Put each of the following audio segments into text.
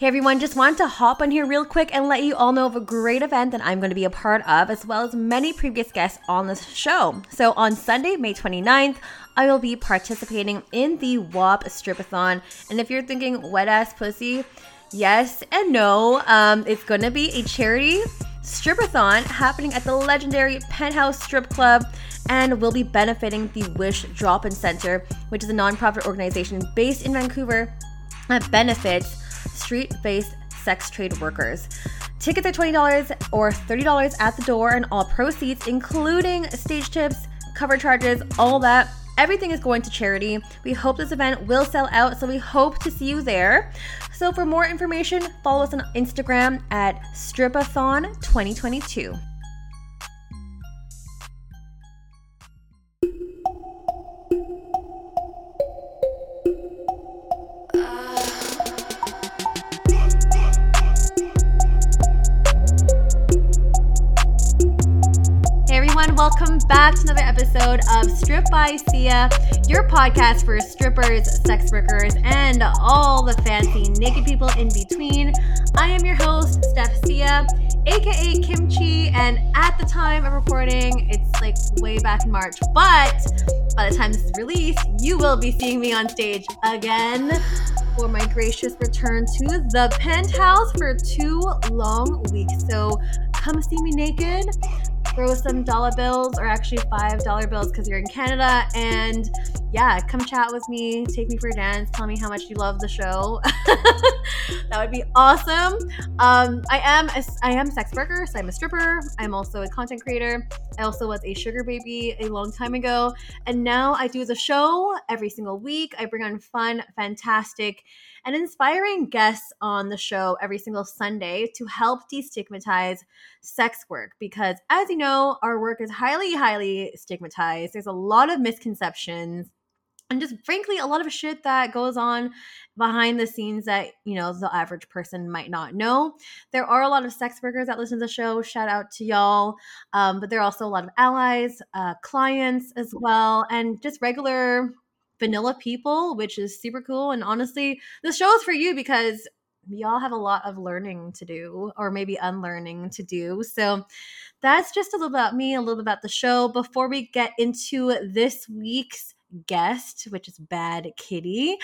Hey everyone, just wanted to hop on here real quick and let you all know of a great event that I'm going to be a part of, as well as many previous guests on this show. So on Sunday, May 29th, I will be participating in the WAP Stripathon. And if you're thinking wet ass pussy, yes and no. Um, it's going to be a charity stripathon happening at the legendary Penthouse Strip Club and will be benefiting the Wish Drop In Center, which is a nonprofit organization based in Vancouver that benefits street based sex trade workers. Tickets are $20 or $30 at the door, and all proceeds, including stage tips, cover charges, all that. Everything is going to charity. We hope this event will sell out, so we hope to see you there. So, for more information, follow us on Instagram at Stripathon2022. Welcome back to another episode of Stripped by Sia, your podcast for strippers, sex workers, and all the fancy naked people in between. I am your host, Steph Sia, aka Kimchi, and at the time of recording, it's like way back in March, but by the time this is released, you will be seeing me on stage again for my gracious return to the penthouse for two long weeks. So come see me naked throw some dollar bills or actually five dollar bills because you're in Canada. And yeah, come chat with me, take me for a dance, tell me how much you love the show. that would be awesome. Um, I am a, I am a sex worker, so I'm a stripper. I'm also a content creator. I also was a sugar baby a long time ago, and now I do the show every single week. I bring on fun, fantastic and inspiring guests on the show every single Sunday to help destigmatize sex work. Because, as you know, our work is highly, highly stigmatized. There's a lot of misconceptions and just frankly a lot of shit that goes on behind the scenes that you know the average person might not know there are a lot of sex workers that listen to the show shout out to y'all um, but there are also a lot of allies uh, clients as well and just regular vanilla people, which is super cool. And honestly, this show is for you because y'all have a lot of learning to do or maybe unlearning to do. So that's just a little about me, a little about the show. Before we get into this week's guest, which is Bad Kitty.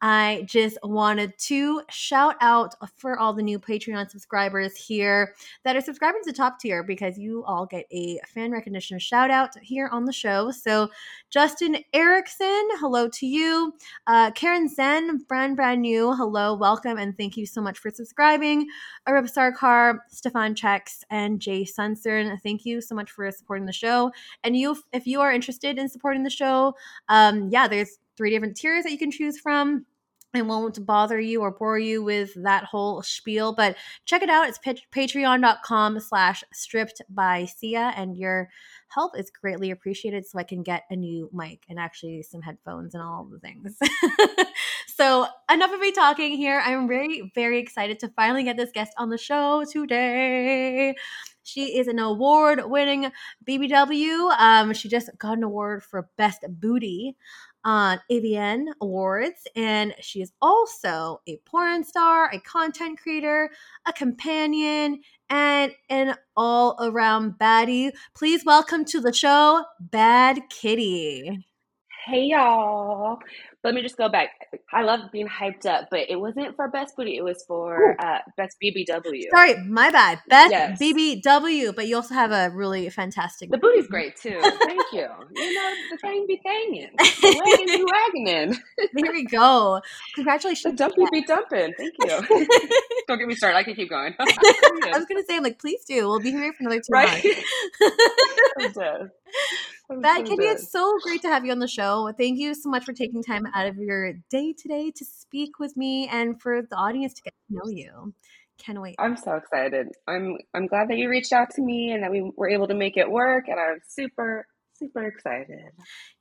I just wanted to shout out for all the new Patreon subscribers here that are subscribing to the top tier because you all get a fan recognition shout out here on the show. So, Justin Erickson, hello to you. Uh, Karen Zen, brand brand new, hello, welcome, and thank you so much for subscribing. Arab Sarkar, Stefan Checks, and Jay Sunstern, thank you so much for supporting the show. And you, if you are interested in supporting the show, um, yeah, there's three different tiers that you can choose from. I won't bother you or bore you with that whole spiel, but check it out. It's patreon.com slash stripped by Sia, and your help is greatly appreciated so I can get a new mic and actually some headphones and all the things. so, enough of me talking here. I'm very, very excited to finally get this guest on the show today. She is an award winning BBW. Um, she just got an award for Best Booty on AVN Awards, and she is also a porn star, a content creator, a companion, and an all around baddie. Please welcome to the show, Bad Kitty. Hey y'all let me just go back. I love being hyped up, but it wasn't for best booty. It was for uh, best BBW. Sorry, my bad. Best yes. BBW, but you also have a really fantastic. The booty's great too. Thank you. You know the thing be thangin', the wagon be there we go. Congratulations. The dumpy be dumping. Thank you. Don't get me started. I can keep going. I was gonna say, I'm like, please do. We'll be here for another two right? months. Bad Kitty, it's so great to have you on the show. Thank you so much for taking time out of your day today to speak with me and for the audience to get to know you. Can't wait. I'm so excited. I'm I'm glad that you reached out to me and that we were able to make it work and I'm super super excited.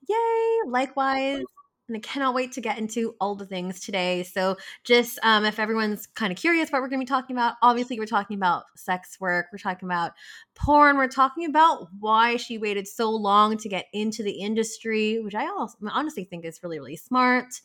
Yay! Likewise. And I cannot wait to get into all the things today. So, just um, if everyone's kind of curious what we're going to be talking about, obviously, we're talking about sex work, we're talking about porn, we're talking about why she waited so long to get into the industry, which I also honestly think is really, really smart.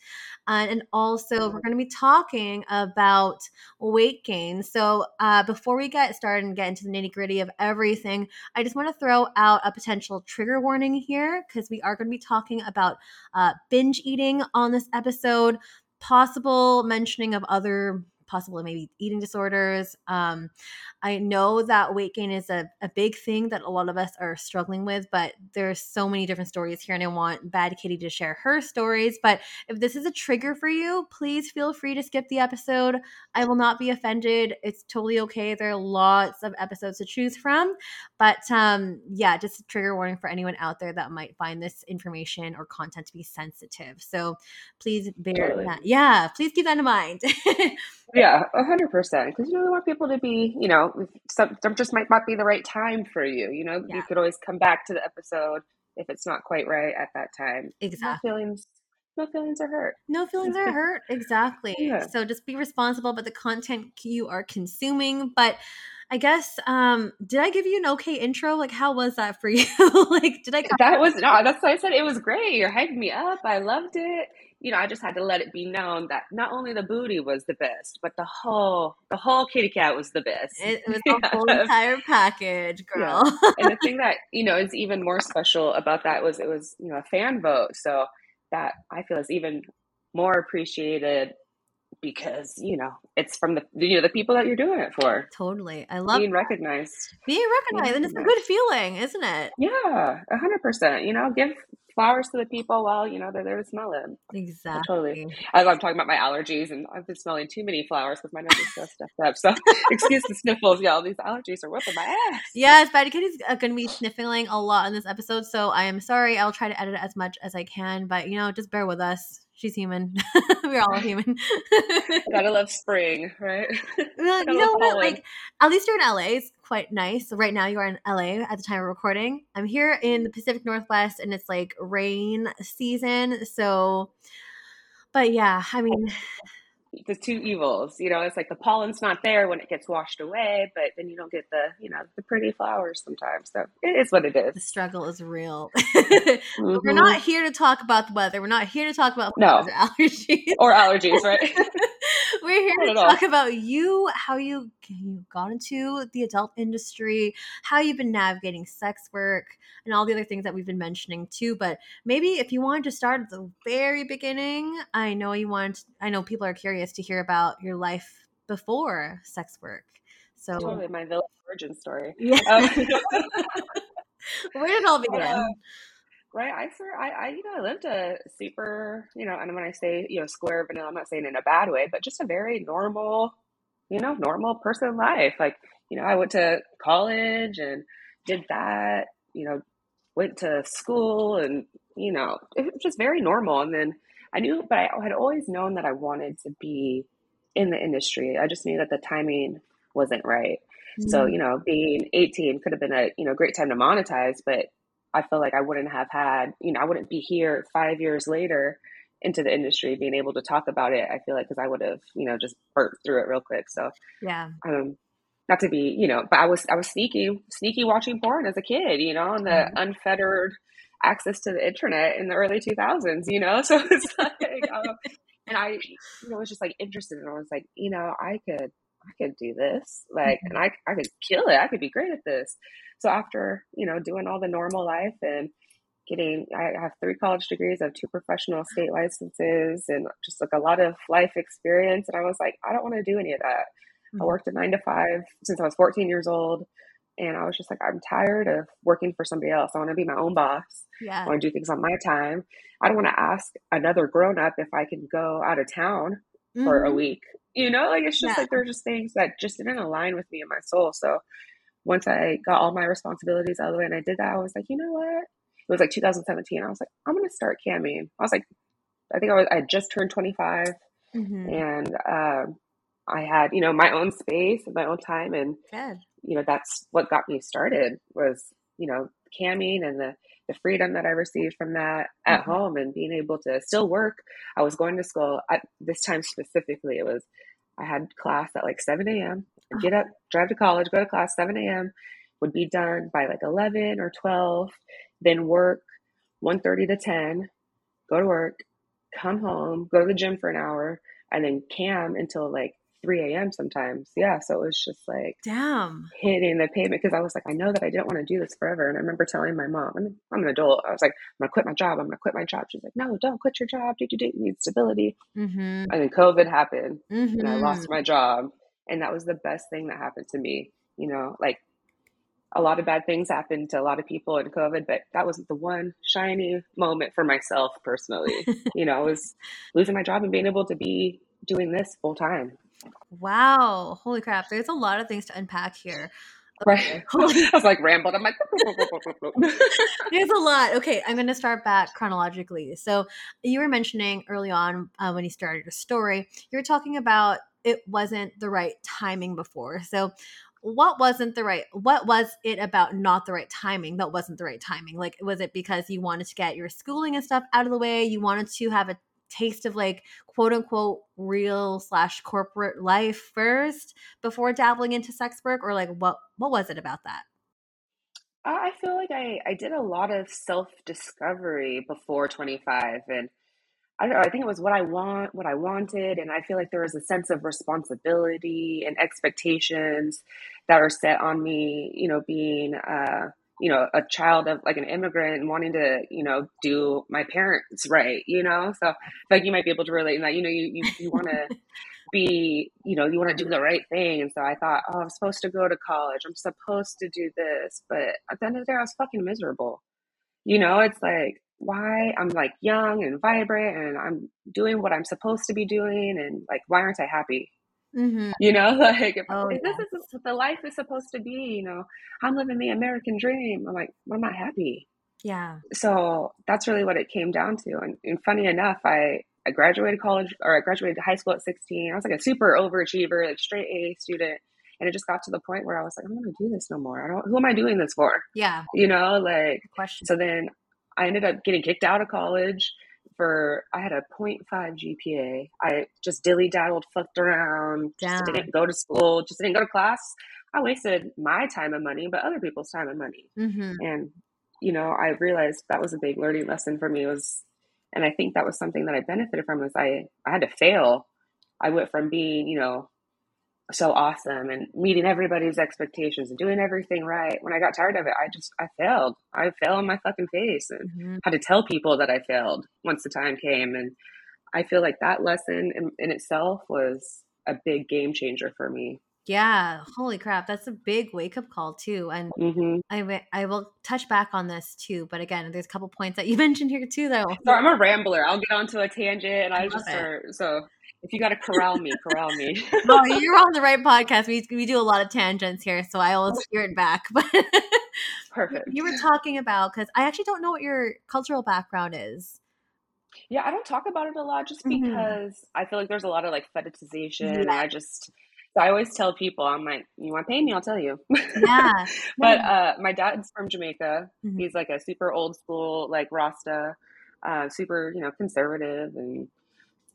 Uh, and also, we're going to be talking about weight gain. So, uh, before we get started and get into the nitty gritty of everything, I just want to throw out a potential trigger warning here because we are going to be talking about uh, binge eating on this episode, possible mentioning of other possible maybe eating disorders. Um, I know that weight gain is a, a big thing that a lot of us are struggling with, but there's so many different stories here, and I want Bad Kitty to share her stories. But if this is a trigger for you, please feel free to skip the episode. I will not be offended. It's totally okay. There are lots of episodes to choose from. But um, yeah, just a trigger warning for anyone out there that might find this information or content to be sensitive. So please bear totally. that. Yeah, please keep that in mind. Yeah, a hundred percent. Because you know we want people to be, you know, some, some just might not be the right time for you. You know, yeah. you could always come back to the episode if it's not quite right at that time. Exactly. No feelings, no feelings are hurt. No feelings are hurt. Exactly. Yeah. So just be responsible about the content you are consuming. But I guess, um, did I give you an okay intro? Like, how was that for you? like, did I? That was no. That's why I said it was great. You're hyping me up. I loved it you know, I just had to let it be known that not only the booty was the best, but the whole the whole kitty cat was the best. It, was the yeah. whole entire package, girl. Yeah. and the thing that you know is even more special about that was it was you know a fan vote, so that I feel is even more appreciated because you know it's from the you know the people that you're doing it for. Totally, I love being that. recognized. Being recognized, being and it's a good feeling, isn't it? Yeah, a hundred percent. You know, give flowers to the people while you know they're there to smell them. Exactly. totally. As I'm talking about my allergies, and I've been smelling too many flowers because my nose is so stuffed up. So excuse the sniffles, y'all. These allergies are whipping my ass. Yes, Bad Kitty's uh, going to be sniffling a lot in this episode, so I am sorry. I'll try to edit it as much as I can, but you know, just bear with us she's human. We're all human. Gotta love spring, right? Well, you know what? Like, at least you're in LA. It's quite nice. So right now you are in LA at the time of recording. I'm here in the Pacific Northwest, and it's like rain season. So, but yeah, I mean, the two evils. You know, it's like the pollen's not there when it gets washed away, but then you don't get the, you know, the pretty flowers sometimes. So it is what it is. The struggle is real. mm-hmm. We're not here to talk about the weather. We're not here to talk about no. allergies. Or allergies, right? We're here to talk all. about you, how you you got into the adult industry, how you've been navigating sex work, and all the other things that we've been mentioning too. But maybe if you wanted to start at the very beginning, I know you want. I know people are curious to hear about your life before sex work. So totally my village origin story. Yeah. Um, Where did it all begin? Uh, right? I i i you know i lived a super you know and when i say you know square vanilla i'm not saying in a bad way but just a very normal you know normal person life. Like you know i went to college and did that you know went to school and you know it was just very normal. And then i knew but i had always known that i wanted to be in the industry. I just knew that the timing wasn't right. Mm-hmm. so you know being 18 could have been a you know great time to monetize but I feel like I wouldn't have had, you know, I wouldn't be here five years later into the industry being able to talk about it. I feel like because I would have, you know, just burnt through it real quick. So yeah, um, not to be, you know, but I was I was sneaky sneaky watching porn as a kid, you know, and the mm-hmm. unfettered access to the internet in the early 2000s, you know. So it's like, um, and I, you know, was just like interested, and I was like, you know, I could I could do this, like, mm-hmm. and I I could kill it. I could be great at this. So after, you know, doing all the normal life and getting, I have three college degrees, I have two professional state licenses and just like a lot of life experience. And I was like, I don't want to do any of that. Mm-hmm. I worked a nine to five since I was 14 years old. And I was just like, I'm tired of working for somebody else. I want to be my own boss. Yeah. I want to do things on my time. I don't want to ask another grown up if I can go out of town mm-hmm. for a mm-hmm. week. You know, like it's just yeah. like there are just things that just didn't align with me and my soul. So once I got all my responsibilities out of the way and I did that, I was like, you know what? It was like 2017. I was like, I'm gonna start camming. I was like, I think I was I just turned 25, mm-hmm. and um, I had you know my own space and my own time, and Good. you know that's what got me started was you know camming and the the freedom that I received from that at Mm-hmm. home and being able to still work. I was going to school at this time specifically. It was I had class at like 7 a.m. I'd get up, drive to college, go to class 7 a.m. Would be done by like 11 or 12. Then work 1:30 to 10. Go to work, come home, go to the gym for an hour, and then cam until like 3 a.m. sometimes. Yeah, so it was just like Damn. hitting the pavement because I was like, I know that I didn't want to do this forever. And I remember telling my mom, I'm, I'm an adult. I was like, I'm gonna quit my job. I'm gonna quit my job. She's like, No, don't quit your job. Do you do you need stability? Mm-hmm. And then COVID happened, Mm-hmm. and I lost my job, and that was the best thing that happened to me. You know, like a lot of bad things happened to a lot of people in COVID, but that was the one shiny moment for myself personally. you know, I was losing my job and being able to be doing this full time. Wow. Holy crap. There's a lot of things to unpack here. Right. I was like rambled. I'm like, There's a lot. Okay, I'm going to start back chronologically. So, you were mentioning early on uh, when you started your story, you were talking about it wasn't the right timing before. So, what wasn't the right what was it about not the right timing that wasn't the right timing like was it because you wanted to get your schooling and stuff out of the way you wanted to have a taste of like quote unquote real slash corporate life first before dabbling into sex work or like what what was it about that? I feel like I, I did a lot of self discovery before 25 and I don't know, I think it was what I want, what I wanted, and I feel like there was a sense of responsibility and expectations that were set on me, you know, being uh, you know, a child of like an immigrant wanting to, you know, do my parents right, you know? So like you might be able to relate in that, you know, you you, you wanna be, you know, you want to do the right thing. And so I thought, oh, I'm supposed to go to college. I'm supposed to do this. But at the end of the day, I was fucking miserable. You know, it's like, why I'm like young and vibrant and I'm doing what I'm supposed to be doing. And like, why aren't I happy? Mm-hmm. You know, like, Oh, if this is what the life is supposed to be, you know, I'm living the American dream. I'm like, I'm not happy yeah so that's really what it came down to. And, and funny enough, I, I graduated college or I graduated high school at 16. I was like a super overachiever, like straight A student. And it just got to the point where I was like, I'm not gonna do this no more. I don't who am I doing this for? yeah You know, like good question so then I ended up getting kicked out of college for I had a 0.5 GPA. I just dilly daddled, fucked around, just didn't go to school, just didn't go to class. I wasted my time and money, but other people's time and money mm-hmm. and you know i realized that was a big learning lesson for me was and i think that was something that i benefited from was i i had to fail i went from being you know so awesome and meeting everybody's expectations and doing everything right when i got tired of it i just i failed i fell on my fucking face and Mm-hmm. had to tell people that i failed once the time came and i feel like that lesson in, in itself was a big game changer for me Yeah, holy crap, that's a big wake up call too. And hmm I I will touch back on this too, but again, there's a couple points that you mentioned here too though. So I'm a rambler. I'll get onto a tangent and I Love just start. So if you got to corral me, corral me. no, you're on the right podcast. We we do a lot of tangents here, so I will steer it back. But Perfect. you were talking about because I actually don't know what your cultural background is. Yeah, I don't talk about it a lot just Mhm. because I feel like there's a lot of like fetishization. And Yeah. I just, so I always tell people, I'm like, you want to pay me? I'll tell you. Yeah, but uh, my dad's from Jamaica. Mhm. He's like a super old school, like Rasta, uh, super, you know, conservative and,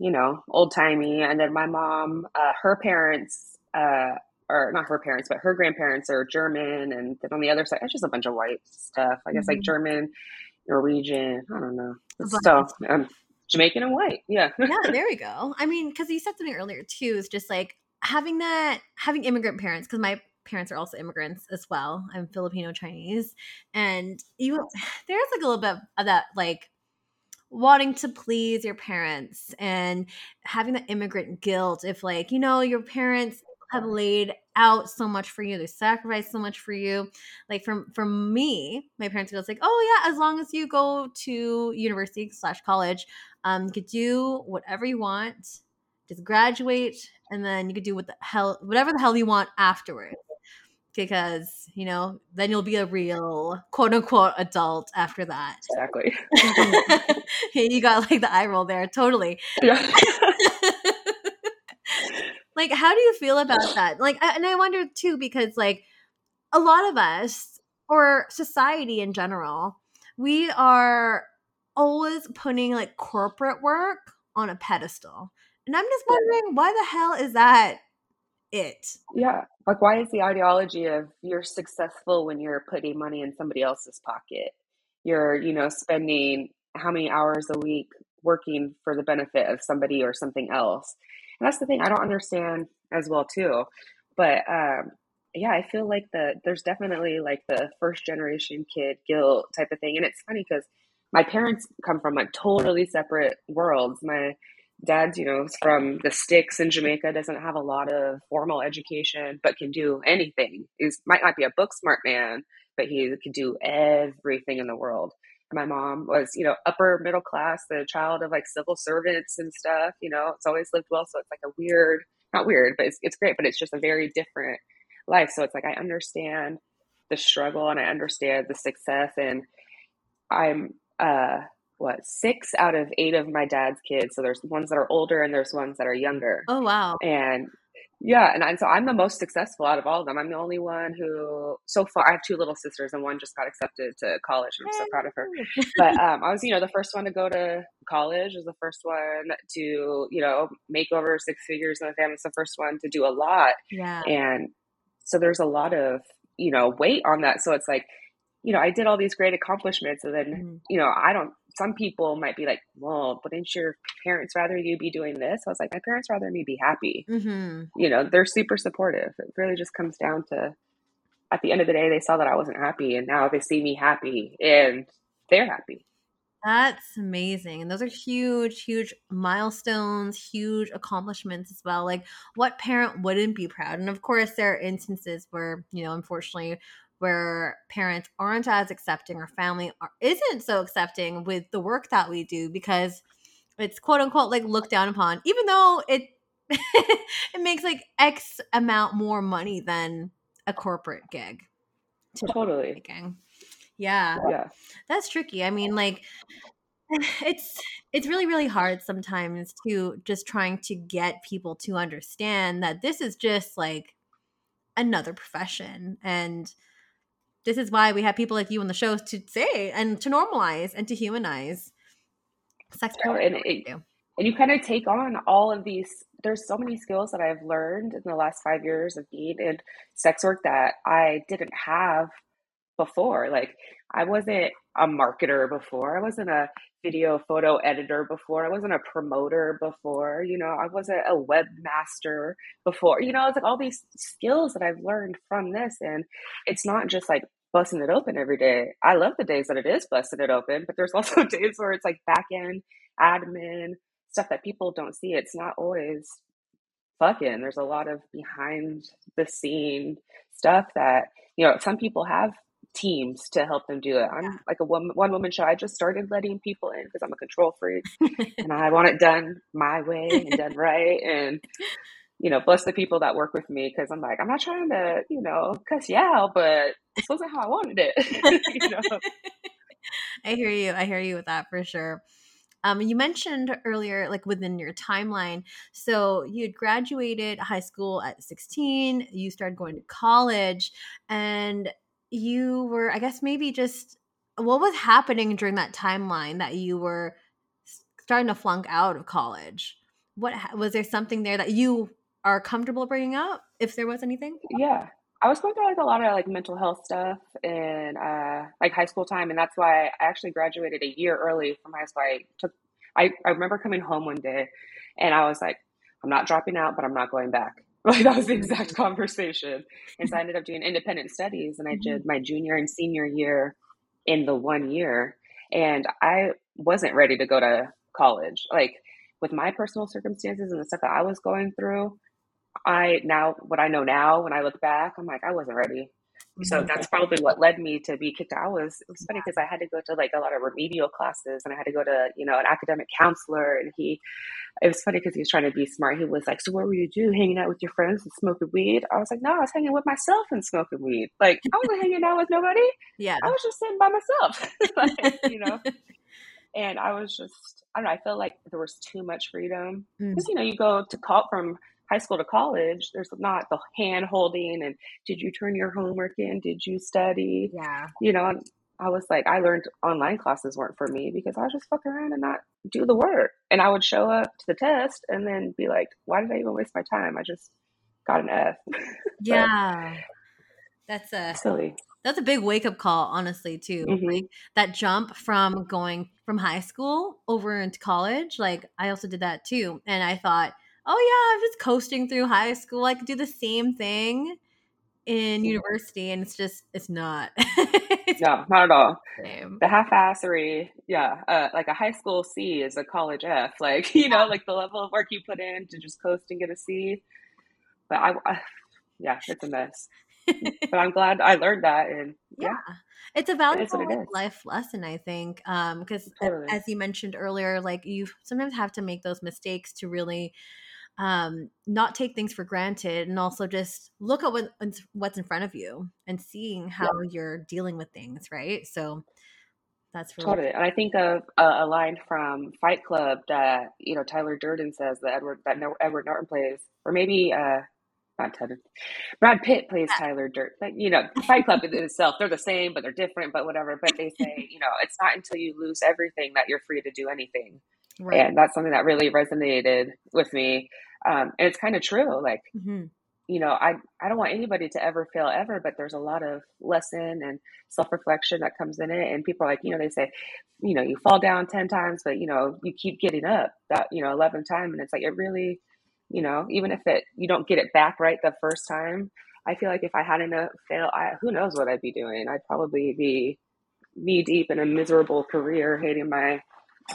you know, old timey. And then my mom, uh, her parents, uh, or not her parents, but her grandparents are German. And then on the other side, it's just a bunch of white stuff. I guess like Mhm. German, Norwegian. I don't know. So um, Jamaican and white. Yeah. yeah, there we go. I mean, because you said something earlier too, is just like having that, having immigrant parents, because my parents are also immigrants as well. I'm Filipino Chinese. And you, there's like a little bit of that, like, wanting to please your parents and having the immigrant guilt if like you know your parents have laid out so much for you they sacrificed so much for you. Like from from me my parents was like oh yeah as long as you go to university slash college um you could do whatever you want just graduate and then you could do what the hell whatever the hell you want afterwards because you know then you'll be a real quote unquote adult after that Exactly. you got like the eye roll there totally Yeah. like how do you feel about that like and i wonder too because like a lot of us or society in general we are always putting like corporate work on a pedestal. And I'm just wondering why the hell is that it? Yeah. Like, why is the ideology of you're successful when you're putting money in somebody else's pocket? You're, you know, spending how many hours a week working for the benefit of somebody or something else. And that's the thing I don't understand as well too. But um, yeah, I feel like the there's definitely like the first generation kid guilt type of thing. And it's funny because my parents come from like totally separate worlds. My dad's, you know, from the sticks in Jamaica, doesn't have a lot of formal education, but can do anything. He's might not be a book smart man, but he can do everything in the world. My mom was, you know, upper middle class, the child of like civil servants and stuff. You know, it's always lived well, so it's like a weird, not weird, but it's it's great. But it's just a very different life. So it's like I understand the struggle and I understand the success, and I'm uh what six out of eight of my dad's kids. So there's ones that are older and there's ones that are younger. Oh wow! And yeah, and I, so I'm the most successful out of all of them. I'm the only one who, so far, I have two little sisters, and one just got accepted to college. I'm so proud of her. But um, I was, you know, the first one to go to college. Was the first one to, you know, make over six figures in the family. It's the first one to do a lot. Yeah. And so there's a lot of, you know, weight on that. So it's like, you know, I did all these great accomplishments, and then, mm-hmm. you know, I don't some people might be like, well, wouldn't your parents rather you be doing this? I was like, my parents rather me be happy. Mm-hmm. You know, they're super supportive. It really just comes down to, at the end of the day, they saw that I wasn't happy, and now they see me happy, and they're happy. That's amazing. And those are huge, huge milestones, huge accomplishments as well. Like, what parent wouldn't be proud? And of course, there are instances where, you know, unfortunately, where parents aren't as accepting or family are, isn't so accepting with the work that we do because it's quote unquote like looked down upon even though it it makes like x amount more money than a corporate gig totally. yeah. Yeah. That's tricky. I mean like it's it's really really hard sometimes to just trying to get people to understand that this is just like another profession and this is why we have people like you on the show to say and to normalize and to humanize sex yeah, and, it, and you kind of take on all of these there's so many skills that i've learned in the last five years of being in sex work that i didn't have before. Like i wasn't a marketer before. I wasn't a video photo editor before. I wasn't a promoter before. You know i wasn't a webmaster before. You know it's like all these skills that i've learned from this and it's not just like busting it open every day. I love the days that it is busting it open but there's also days where it's like back end admin stuff that people don't see. It's not always fucking. There's a lot of behind the scene stuff that you know some people have teams to help them do it. I'm like a one one woman show. I just started letting people in because I'm a control freak and I want it done my way and done right. And you know, bless the people that work with me because I'm like, I'm not trying to, you know, cuss you out, but this wasn't how I wanted it. you know. I hear you. I hear you with that for sure. Um, you mentioned earlier, like within your timeline, so you had graduated high school at 16, you started going to college, and you were, I guess, maybe just what was happening during that timeline that you were starting to flunk out of college? What was there something there that you are comfortable bringing up, if there was anything? Yeah, I was going through like a lot of like mental health stuff in uh, like high school time, and that's why I actually graduated a year early from high school. I took, I, I remember coming home one day, and I was like, I'm not dropping out, but I'm not going back. Like that was the exact conversation. And so I ended up doing independent studies and I mm-hmm. did my junior and senior year in the one year. And I wasn't ready to go to college. Like with my personal circumstances and the stuff that I was going through, I now what I know now when I look back, I'm like, I wasn't ready. So mm-hmm. that's probably what led me to be kicked out. I was it was funny because I had to go to like a lot of remedial classes and I had to go to, you know, an academic counselor and he it was funny because he was trying to be smart. He was like, So what were you do? Hanging out with your friends and smoking weed? I was like, No, I was hanging with myself and smoking weed. Like I wasn't hanging out with nobody. Yeah. I was just sitting by myself. like, you know. And I was just I don't know, I felt like there was too much freedom. Because, mm. you know, you go to call from high school to college, there's not the hand holding and did you turn your homework in? Did you study? Yeah. You know, I was like, I learned online classes weren't for me because I was just fuck around and not do the work. And I would show up to the test and then be like, why did I even waste my time? I just got an F. Yeah. That's a silly. that's a big wake up call, honestly, too. hmm Like that jump from going from high school over into college. Like I also did that too. And I thought, oh yeah, I'm just coasting through high school. I could do the same thing in university, and it's just it's not. it's No, not at all. the same. The half-assery, yeah, uh, like a high school C is a college F. Like, you know, like the level of work you put in to just coast and get a C. But I, I yeah, it's a mess. But I'm glad I learned that. And yeah. yeah, It's a valuable it life lesson, I think. Um, because Totally. as you mentioned earlier, like you sometimes have to make those mistakes to really um not take things for granted and also just look at what, what's in front of you and seeing Yeah, how you're dealing with things, right? So that's really totally. And I think of a, a line from Fight Club that, you know, Tyler Durden says that Edward, that no, Edward Norton plays, or maybe, uh, not Ted, Brad Pitt plays Tyler Durden. But, you know, Fight Club in itself, they're the same, but they're different, but whatever. But they say, you know, it's not until you lose everything that you're free to do anything. Right. And that's something that really resonated with me. Um, and it's kind of true. Like, hmm you know, I, I don't want anybody to ever fail ever, but there's a lot of lesson and self reflection that comes in it. And people are like, you know, they say, you know, you fall down 10 times, but, you know, you keep getting up that, you know, 11th time. And it's like, it really, you know, even if it, you don't get it back right the first time, I feel like if I hadn't uh, failed, I, who knows what I'd be doing? I'd probably be knee deep in a miserable career, hating my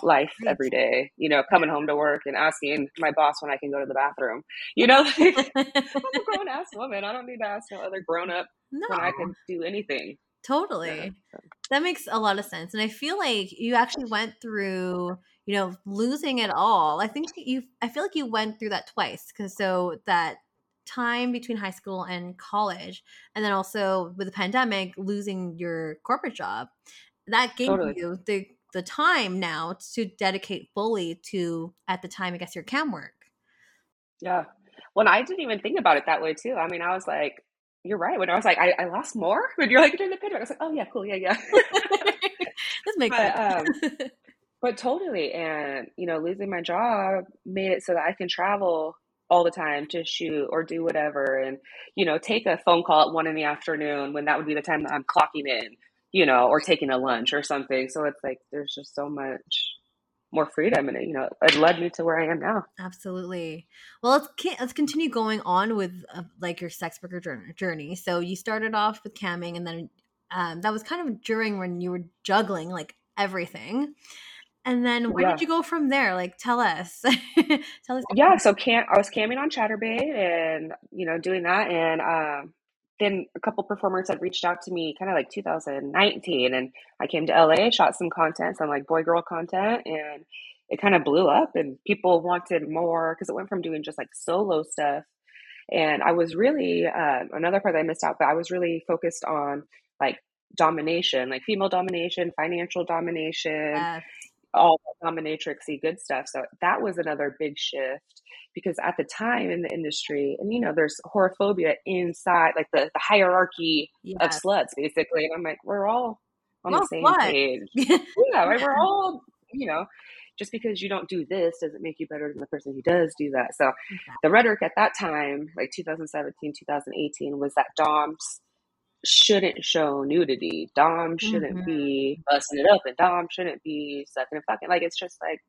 life every day, you know, coming home to work and asking my boss when I can go to the bathroom. You know, like, I'm a grown ass woman. I don't need to ask no other grown up when I can do anything. Yeah. totally. So, That makes a lot of sense. And I feel like you actually went through, you know, losing it all. I think you, I feel like you went through that twice. Cause so that time between high school and college, and then also with the pandemic, losing your corporate job, that gave totally. you the, the time now to dedicate fully to, at the time, I guess, your cam work. Yeah. Well, I didn't even think about it that way too. I mean, I was like, you're right. When I was like, I, I lost more. When you're like during the pandemic, I was like, oh yeah, cool, yeah, yeah. this makes but um, but totally. And you know, losing my job made it so that I can travel all the time to shoot or do whatever, and you know, take a phone call at one in the afternoon when that would be the time that I'm clocking in, you know, or taking a lunch or something. So it's like there's just so much more freedom, and it, you know, it led me to where I am now. Absolutely. Well, let's let's continue going on with uh, like your sex worker journey. So you started off with camming, and then um, that was kind of during when you were juggling like everything. And then where Yeah. did you go from there? Like, tell us. tell us. yeah so cam i was camming on Chaturbate and you know doing that and um then a couple performers had reached out to me kind of like 2019 and i came to la shot some content some like boy girl content and it kind of blew up and people wanted more because it went from doing just like solo stuff and i was really uh, another part that i missed out but i was really focused on like domination like female domination financial domination Yes. All dominatrixy good stuff. So that was another big shift because at the time in the industry, and you know, there's whorephobia inside, like the, the hierarchy of sluts, basically. And I'm like, we're all on the same what? page. Yeah, right? We're all, you know, just because you don't do this doesn't make you better than the person who does do that. So the rhetoric at that time, like 2017, 2018, was that Doms shouldn't show nudity. Dom shouldn't Mhm. be busting it up, and Dom shouldn't be sucking and fucking. Like it's just like,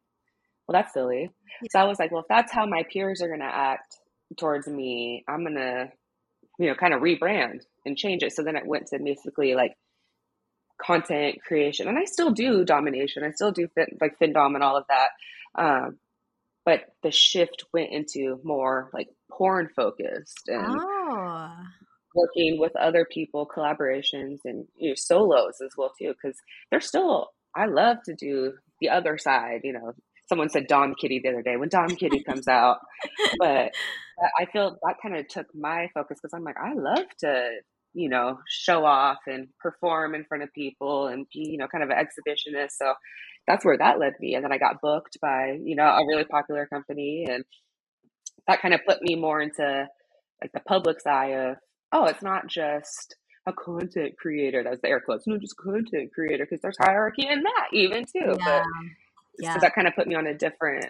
well, that's silly. So I was like, well, if that's how my peers are gonna act towards me, I'm gonna, you know, kind of rebrand and change it. So then it went to basically like content creation, and I still do domination. I still do fit, like FinDom and all of that. Um, but the shift went into more like porn focused and Oh. Working with other people, collaborations, and you know, solos as well too. Because there's still, I love to do the other side. You know, someone said Dom Kitty the other day when Dom Kitty comes out, but I feel that kind of took my focus because I'm like, I love to, you know, show off and perform in front of people and be, you know, kind of an exhibitionist. So that's where that led me. And then I got booked by, you know, a really popular company, and that kind of put me more into like the public's eye of, oh, it's not just a content creator. That's the air quotes. No, just content creator because there's hierarchy in that even too. Yeah. But yeah. so that kind of put me on a different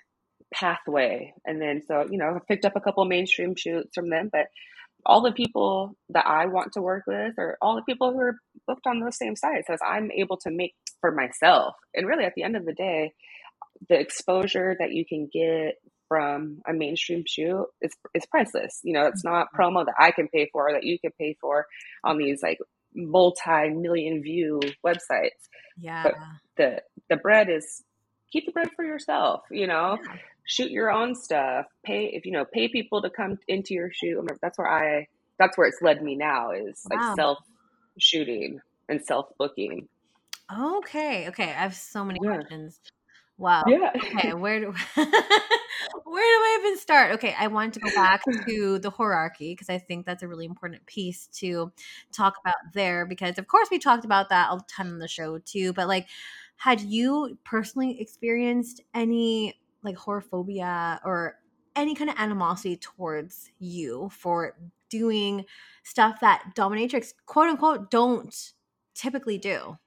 pathway. And then so you know, I picked up a couple mainstream shoots from them, but all the people that I want to work with or all the people who are booked on those same sites as I'm able to make for myself. And really at the end of the day, the exposure that you can get from a mainstream shoot is is priceless. You know, it's not mm-hmm. promo that I can pay for or that you can pay for on these like multi-million view websites. Yeah. But the the bread is keep the bread for yourself, you know. Yeah. Shoot your own stuff. Pay if you know, pay people to come into your shoot. That's where I that's where it's led me now is like wow. self shooting and self booking. Okay, okay. I have so many yeah. questions. Wow. Yeah. Okay, where do where do I even start? Okay, I want to go back to the hierarchy because I think that's a really important piece to talk about there because of course we talked about that a ton on the show too, but like had you personally experienced any like whorephobia or any kind of animosity towards you for doing stuff that dominatrix quote unquote don't typically do?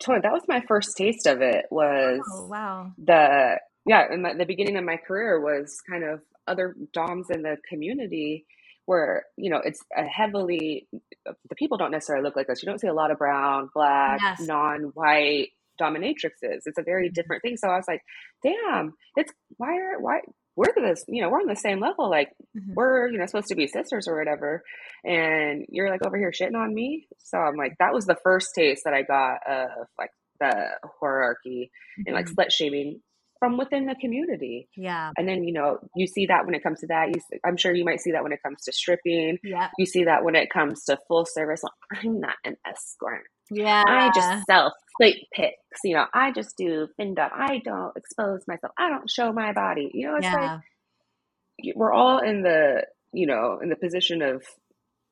Totally that was my first taste of it was oh, wow the yeah in my, the beginning of my career was kind of other doms in the community where you know it's a heavily the people don't necessarily look like us you don't see a lot of brown black yes. non-white dominatrixes it's a very mm-hmm. different thing so i was like damn it's why are why we're this, you know, we're on the same level. Like mm-hmm. we're, you know, supposed to be sisters or whatever. And you're like over here shitting on me. So I'm like, that was the first taste that I got of like the hierarchy mm-hmm. and like mm-hmm. slut shaming from within the community. Yeah. And then, you know, you see that when it comes to that. You, I'm sure you might see that when it comes to stripping. Yeah. You see that when it comes to full service. Like, I'm not an escort. Yeah. I just sell plate pics. You know, I just do FinDom. I don't expose myself. I don't show my body. You know, it's yeah. like we're all in the, you know, in the position of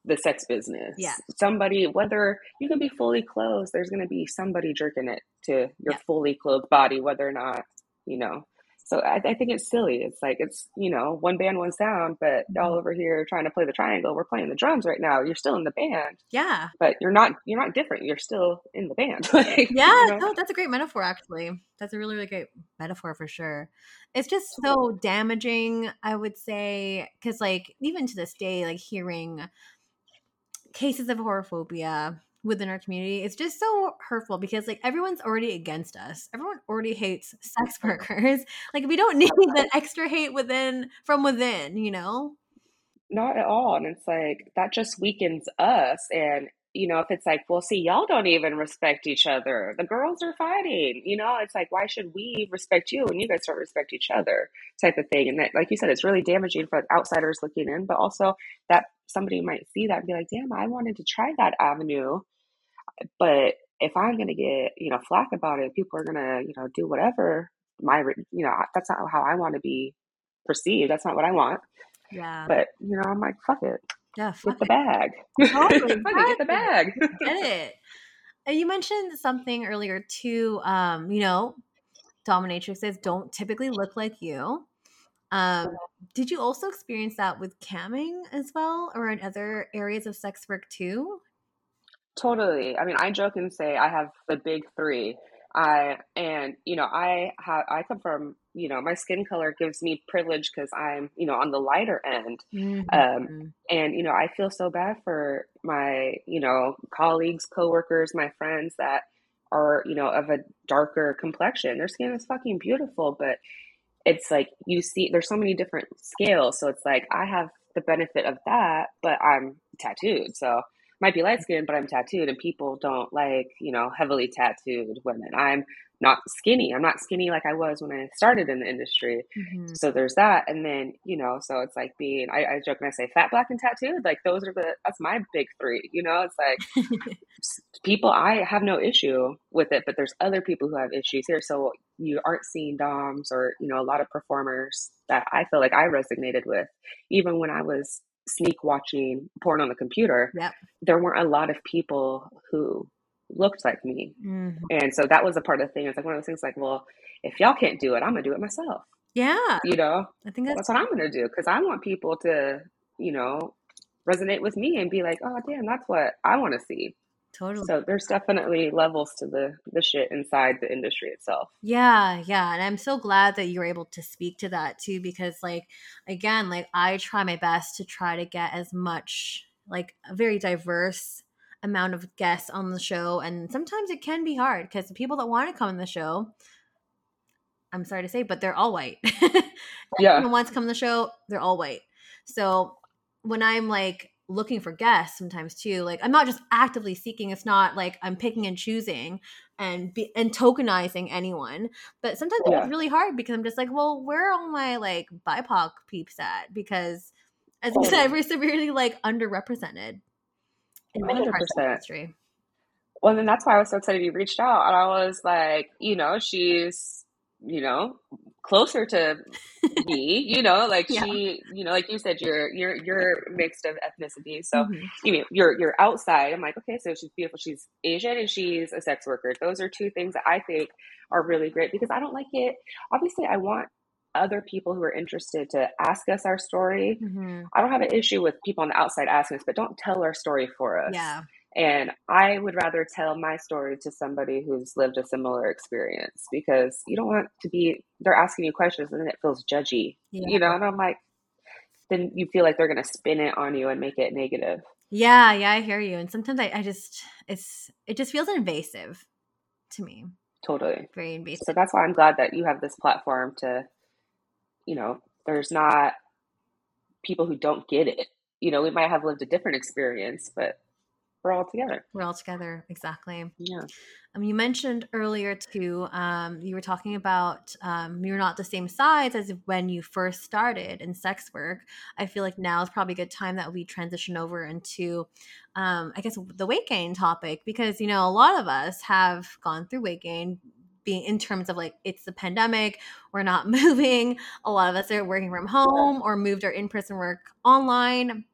the sex business. Yeah. Somebody, whether you can be fully clothed, there's going to be somebody jerking it to your yeah. fully clothed body, whether or not, you know, so I, I, think it's silly. It's like it's you know one band, one sound, but all mm-hmm. over here trying to play the triangle. We're playing the drums right now. You're still in the band. Yeah, but you're not. You're not different. You're still in the band. like, yeah, you know? no, that's a great metaphor. Actually, that's a really really great metaphor for sure. It's just so damaging. I would say because like even to this day, like hearing cases of whorephobia within our community it's just so hurtful because like everyone's already against us. Everyone already hates sex workers. Like we don't need that extra hate within from within you know? Not at all and it's like that just weakens us and you know if it's like well see y'all don't even respect each other. The girls are fighting you know? It's like why should we respect you when you guys don't respect each other? type of thing and that like you said it's really damaging for outsiders looking in but also that somebody might see that and be like damn i wanted to try that avenue but if I'm going to get, you know, flack about it, people are going to, you know, do whatever my, you know, that's not how I want to be perceived. That's not what I want. Yeah. But, you know, I'm like, fuck it. Yeah. Fuck get the bag. Totally. fuck it, get the bag. get it. And you mentioned something earlier too. Um, you know, dominatrixes don't typically look like you. Um, did you also experience that with camming as well, or in other areas of sex work too? Totally. I mean, I joke and say I have the big three. I and you know I have I come from you know my skin color gives me privilege because I'm you know on the lighter end, mm-hmm. um, and you know I feel so bad for my you know colleagues, coworkers, my friends that are you know of a darker complexion. Their skin is fucking beautiful, but it's like you see there's so many different scales. So it's like I have the benefit of that, but I'm tattooed, so might be light skinned, but I'm tattooed, and people don't like, you know, heavily tattooed women. I'm not skinny. I'm not skinny like I was when I started in the industry. Mm-hmm. So there's that. And then, you know, so it's like being, I, I joke and I say fat, black, and tattooed. Like those are the, that's my big three. You know, it's like people, I have no issue with it, but there's other people who have issues here. So you aren't seeing DOMs or, you know, a lot of performers that I feel like I resonated with, even when I was sneak watching porn on the computer, yep. there weren't a lot of people who looked like me. Mm-hmm. And so that was a part of the thing. It's like one of those things like, well, if y'all can't do it, I'm gonna do it myself. Yeah. You know? I think that's, that's what I'm gonna do. Cause I want people to, you know, resonate with me and be like, oh damn, that's what I want to see. Totally. So there's definitely levels to the the shit inside the industry itself. Yeah, yeah, and I'm so glad that you're able to speak to that too because like again, like I try my best to try to get as much like a very diverse amount of guests on the show and sometimes it can be hard because the people that want to come on the show I'm sorry to say, but they're all white. yeah. Who wants to come on the show, they're all white. So when I'm like looking for guests sometimes too, like I'm not just actively seeking, it's not like I'm picking and choosing and be and tokenizing anyone. But sometimes yeah. it's really hard because I'm just like, well, where are all my like BIPOC peeps at? Because as you said, we're severely like underrepresented in many 100%. parts of the industry. Well, then that's why I was so excited you reached out. And I was like, you know, she's you know, closer to me, you know, like yeah. she, you know, like you said, you're you're you're mixed of ethnicity. So mm-hmm. you know, you're you're outside. I'm like, okay, so she's beautiful. She's Asian and she's a sex worker. Those are two things that I think are really great because I don't like it. Obviously, I want other people who are interested to ask us our story. Mm-hmm. I don't have an issue with people on the outside asking us, but don't tell our story for us. Yeah. And I would rather tell my story to somebody who's lived a similar experience because you don't want to be, they're asking you questions and then it feels judgy, yeah. you know? And I'm like, then you feel like they're going to spin it on you and make it negative. Yeah, yeah, I hear you. And sometimes I, I just, it's, it just feels invasive to me. Totally. Very invasive. So that's why I'm glad that you have this platform to, you know, there's not people who don't get it. You know, we might have lived a different experience, but we're all together. We're all together, exactly. Yeah. Um, you mentioned earlier too. Um, you were talking about um, you're not the same size as when you first started in sex work. I feel like now is probably a good time that we transition over into, um, I guess, the weight gain topic because you know a lot of us have gone through weight gain, being in terms of like it's the pandemic we're not moving a lot of us are working from home or moved our in-person work online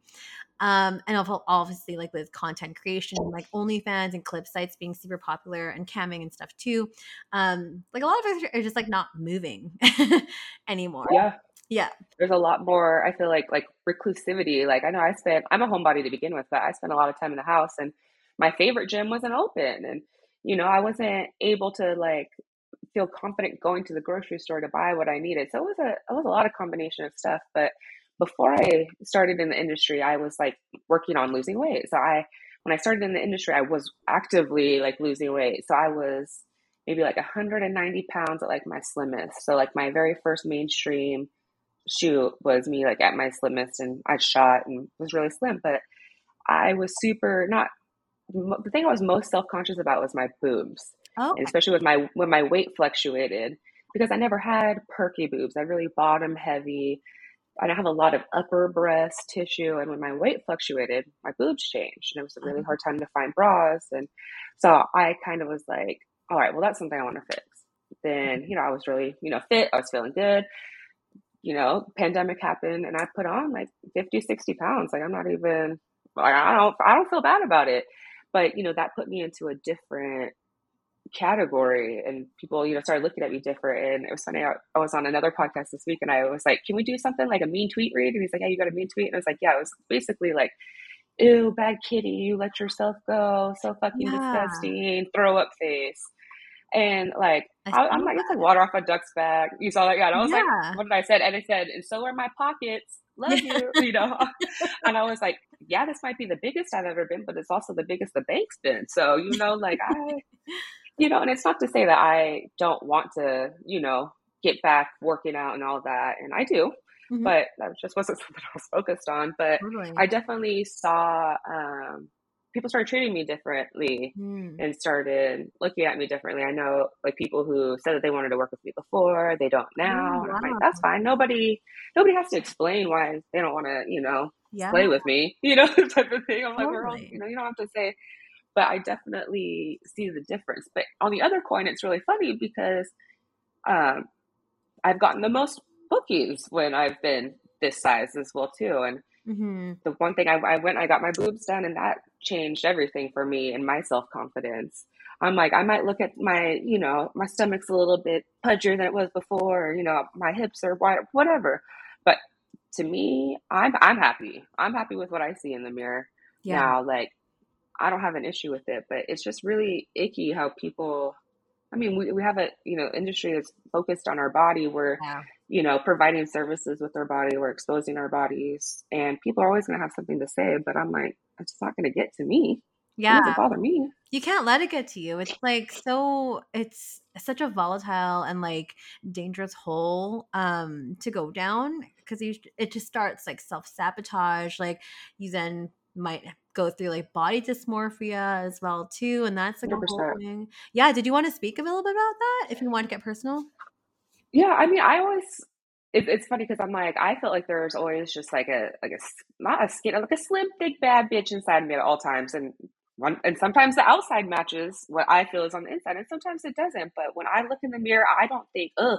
um, and obviously like with content creation, like OnlyFans and clip sites being super popular and camming and stuff too. Um, like a lot of us are just like not moving anymore. Yeah. Yeah. There's a lot more, I feel like, like reclusivity. Like I know I spent, I'm a homebody to begin with, but I spent a lot of time in the house and my favorite gym wasn't open. And, you know, I wasn't able to like feel confident going to the grocery store to buy what I needed. So it was a, it was a lot of combination of stuff, but before I started in the industry, I was like working on losing weight. So I, when I started in the industry, I was actively like losing weight. So I was maybe like 190 pounds at like my slimmest. So like my very first mainstream shoot was me like at my slimmest and I shot and was really slim, but I was super not the thing I was most self-conscious about was my boobs. Oh. And especially with my when my weight fluctuated because I never had perky boobs. I really bottom heavy. I don't have a lot of upper breast tissue. And when my weight fluctuated, my boobs changed. And it was a really mm. hard time to find bras. And so I kind of was like, all right, well, that's something I want to fix. Then, mm-hmm. you know, I was really, you know, fit. I was feeling good. You know, pandemic happened and I put on like 50, 60 pounds. Like I'm not even, like, I don't, I don't feel bad about it. But, you know, that put me into a different category and people you know started looking at me different. And it was funny I, I, was on another podcast this week and i was like can we do something like a mean tweet read? And he's like yeah you got a mean tweet? And i was like yeah it was basically like ew bad kitty you let yourself go. So fucking yeah. disgusting. Throw up face. And like I, am like it's like water off a duck's back. You saw that? Yeah and i was yeah. like what did i said? And i said and so are my pockets. Love you you know? And i was like yeah this might be the biggest i've ever been but it's also the biggest the bank's been. So you know like i you know, and it's not to say that I don't want to, you know, get back working out and all that, and I do, mm-hmm. but that just wasn't something I was focused on. But totally. I definitely saw um, people started treating me differently mm. and started looking at me differently. I know like people who said that they wanted to work with me before, they don't now. Oh, wow. Like, that's fine. Nobody, nobody has to explain why they don't want to, you know, yeah. play with me, you know, type of thing. I'm totally. like, we're you know, you don't have to say but I definitely see the difference. But on the other coin, it's really funny because um, I've gotten the most bookings when I've been this size as well too. And mm-hmm. the one thing I, I went, I got my boobs done, and that changed everything for me and my self confidence. I'm like, I might look at my, you know, my stomach's a little bit pudgier than it was before, or, you know, my hips are wide, whatever. But to me, I'm I'm happy. I'm happy with what I see in the mirror. Yeah. Now, like I don't have an issue with it, but it's just really icky how people I mean, we, we have a you know industry that's focused on our body. We're yeah. you know providing services with our body. We're exposing our bodies, and people are always going to have something to say. But I'm like, it's not going to get to me. Yeah, it doesn't bother me. You can't let it get to you. It's like so. It's such a volatile and like dangerous hole um to go down because it just starts like self sabotage. Like you then might go through like body dysmorphia as well too and that's like 100%. a whole thing yeah did you want to speak a little bit about that if you want to get personal yeah i mean i always it, it's funny because i'm like i felt like there's always just like a like a not a skin like a slim big bad bitch inside me at all times and one, and sometimes the outside matches what I feel is on the inside, and sometimes it doesn't. But when I look in the mirror, I don't think, ugh,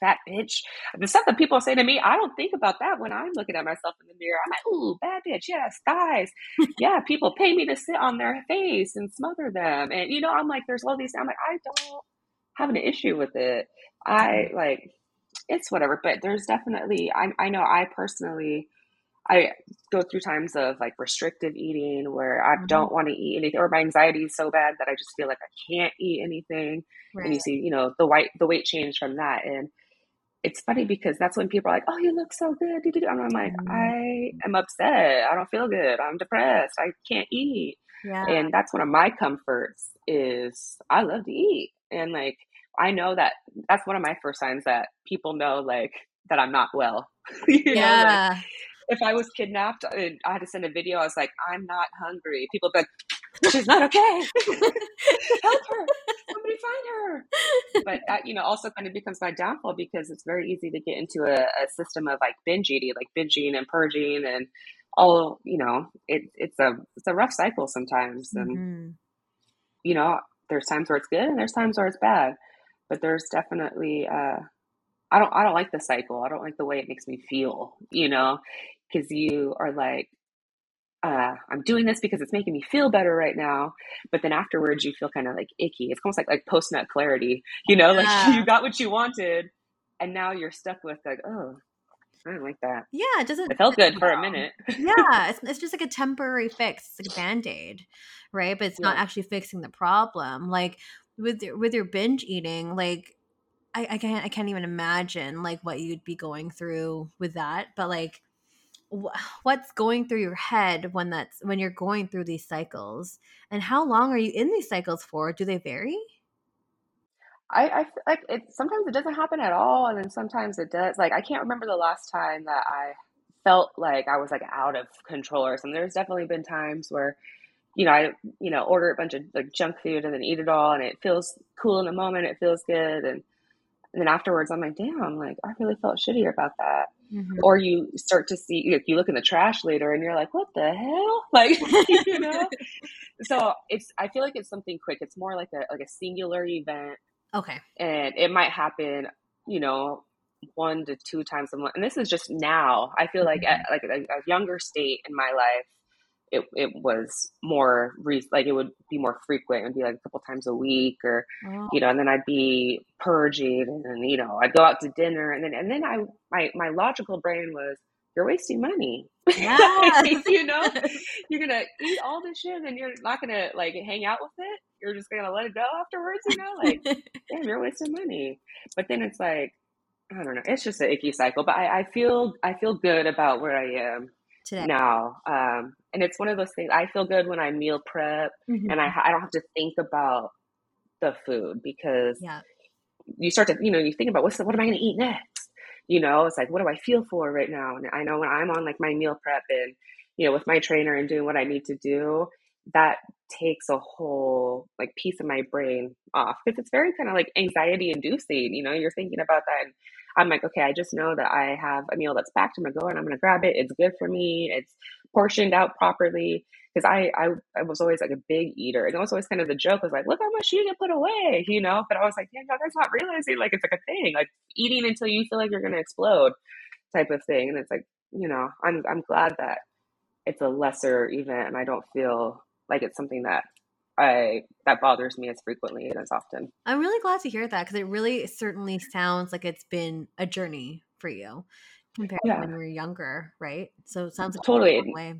fat bitch. The stuff that people say to me, I don't think about that when I'm looking at myself in the mirror. I'm like, ooh, bad bitch. Yes, thighs. yeah, people pay me to sit on their face and smother them. And, you know, I'm like, there's all these. I'm like, I don't have an issue with it. I like, it's whatever. But there's definitely, I, I know I personally, I go through times of like restrictive eating where I mm-hmm. don't want to eat anything, or my anxiety is so bad that I just feel like I can't eat anything. Right. And you see, you know, the white the weight change from that, and it's funny because that's when people are like, "Oh, you look so good," and I'm like, mm-hmm. "I am upset. I don't feel good. I'm depressed. I can't eat." Yeah. And that's one of my comforts is I love to eat, and like I know that that's one of my first signs that people know like that I'm not well. you yeah. Know, like, if I was kidnapped and I had to send a video, I was like, I'm not hungry. People be like, she's not okay. Help her. Somebody find her. But that, you know, also kind of becomes my downfall because it's very easy to get into a, a system of like binge eating, like binging and purging and all, you know, it, it's a, it's a rough cycle sometimes. And, mm-hmm. you know, there's times where it's good and there's times where it's bad, but there's definitely, uh, I don't I don't like the cycle. I don't like the way it makes me feel, you know because you are like, uh, I'm doing this because it's making me feel better right now. But then afterwards, you feel kind of like icky. It's almost like like post nut clarity, you know, yeah. like you got what you wanted, and now you're stuck with like, oh, I don't like that. Yeah, it doesn't. It felt good for a minute. yeah, it's, it's just like a temporary fix, it's like a band aid, right? But it's yeah. not actually fixing the problem. Like with your, with your binge eating, like I, I can't I can't even imagine like what you'd be going through with that. But like what's going through your head when that's when you're going through these cycles and how long are you in these cycles for? Do they vary? I, I like it sometimes it doesn't happen at all and then sometimes it does like i can't remember the last time that i felt like i was like out of control or something. There's definitely been times where you know i you know order a bunch of like junk food and then eat it all and it feels cool in the moment it feels good and, and then afterwards i'm like damn like i really felt shitty about that Mm-hmm. Or you start to see, you, you look in the trash later and you're like, what the hell? Like, you know? so it's, I feel like it's something quick. It's more like a, like a singular event. Okay. And it might happen, you know, one to two times a month. And this is just now. I feel like mm-hmm. at like a, a younger state in my life, it, it was more re- like it would be more frequent. It'd be like a couple times a week, or oh. you know, and then I'd be purging, and then you know, I'd go out to dinner, and then and then I my my logical brain was, you're wasting money. Yeah. you know, you're gonna eat all this shit, and you're not gonna like hang out with it. You're just gonna let it go afterwards. You know, like damn, you're wasting money. But then it's like. I don't know. It's just an icky cycle, but I, I feel I feel good about where I am today now. Um, and it's one of those things. I feel good when I meal prep, mm-hmm. and I I don't have to think about the food because yeah. you start to you know you think about what's the, what am I going to eat next. You know, it's like what do I feel for right now? And I know when I'm on like my meal prep and you know with my trainer and doing what I need to do, that takes a whole like piece of my brain off because it's very kind of like anxiety inducing. You know, you're thinking about that. And, I'm like, okay, I just know that I have a meal that's packed. I'm gonna go and I'm gonna grab it. It's good for me. It's portioned out properly. Because I, I I was always like a big eater, and it was always kind of the joke was like, look how much you can put away, you know. But I was like, yeah, no, that's not realizing like it's like a thing, like eating until you feel like you're gonna explode, type of thing. And it's like, you know, I'm I'm glad that it's a lesser event, and I don't feel like it's something that I that bothers me as frequently and as often. I'm really glad to hear that because it really certainly sounds like it's been a journey for you. compared yeah. to when you were younger, right? So it sounds like totally way.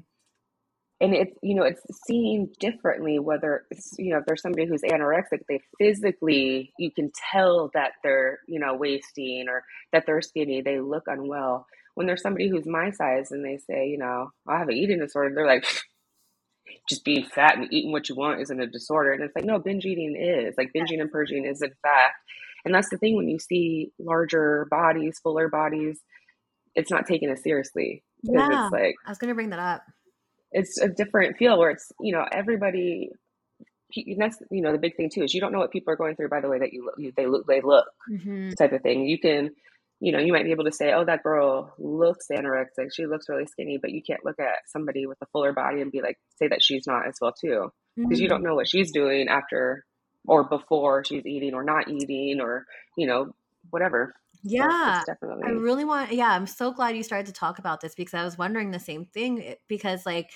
And it's you know it's seen differently whether it's, you know if there's somebody who's anorexic, they physically you can tell that they're you know wasting or that they're skinny, they look unwell. When there's somebody who's my size and they say you know I have an eating disorder, they're like just being fat and eating what you want isn't a disorder. And it's like, no, binge eating is. Like binging and purging is in fact. And that's the thing when you see larger bodies, fuller bodies, it's not taken as seriously. Yeah. It's like I was gonna bring that up. It's a different feel where it's, you know, everybody and that's you know the big thing too is you don't know what people are going through by the way that you look they look they look mm-hmm. type of thing you can you know, you might be able to say, oh, that girl looks anorexic. She looks really skinny, but you can't look at somebody with a fuller body and be like, say that she's not as well too. Because mm-hmm. you don't know what she's doing after or before she's eating or not eating or, you know, whatever. Yeah, so definitely. I really want. Yeah, I'm so glad you started to talk about this because I was wondering the same thing. Eh, because like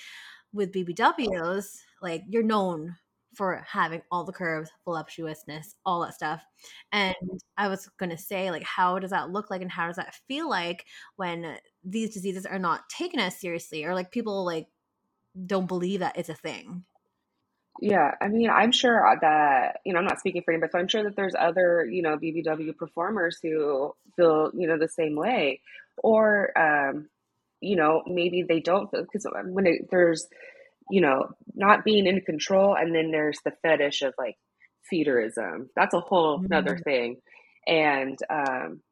with BBWs, like you're known for having all the curves, voluptuousness, all that stuff. And I was going to say, like, how does that look like and how does that feel like when these diseases are not taken as seriously or like people like don't believe that it's a thing? Yeah, I mean, I'm sure that, you know, I'm not speaking for anybody, but I'm sure that there's other, you know, BBW performers who feel, you know, the same way. Or, um, you know, maybe they don't because when it, there's, you know, not being in control. And then there's the fetish of like feederism. That's a whole mm-hmm. other thing. And, um,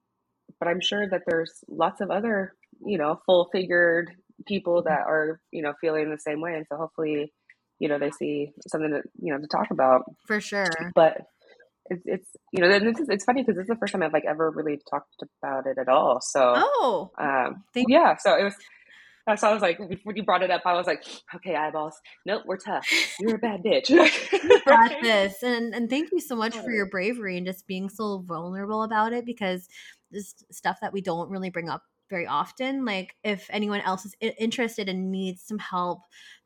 but I'm sure that there's lots of other, you know, full figured people that are, you know, feeling the same way. And so hopefully, you know, they see something to, you know, to talk about. For sure. But it's, it's you know, it's, it's funny because this is the first time I've like ever really talked about it at all. So, oh, um, yeah. So it was, so I was like, when you brought it up, I was like, okay, eyeballs. Nope, we're tough. You're a bad bitch. you got this. And, and thank you so much for your bravery and just being so vulnerable about it because this stuff that we don't really bring up very often. Like, if anyone else is interested and needs some help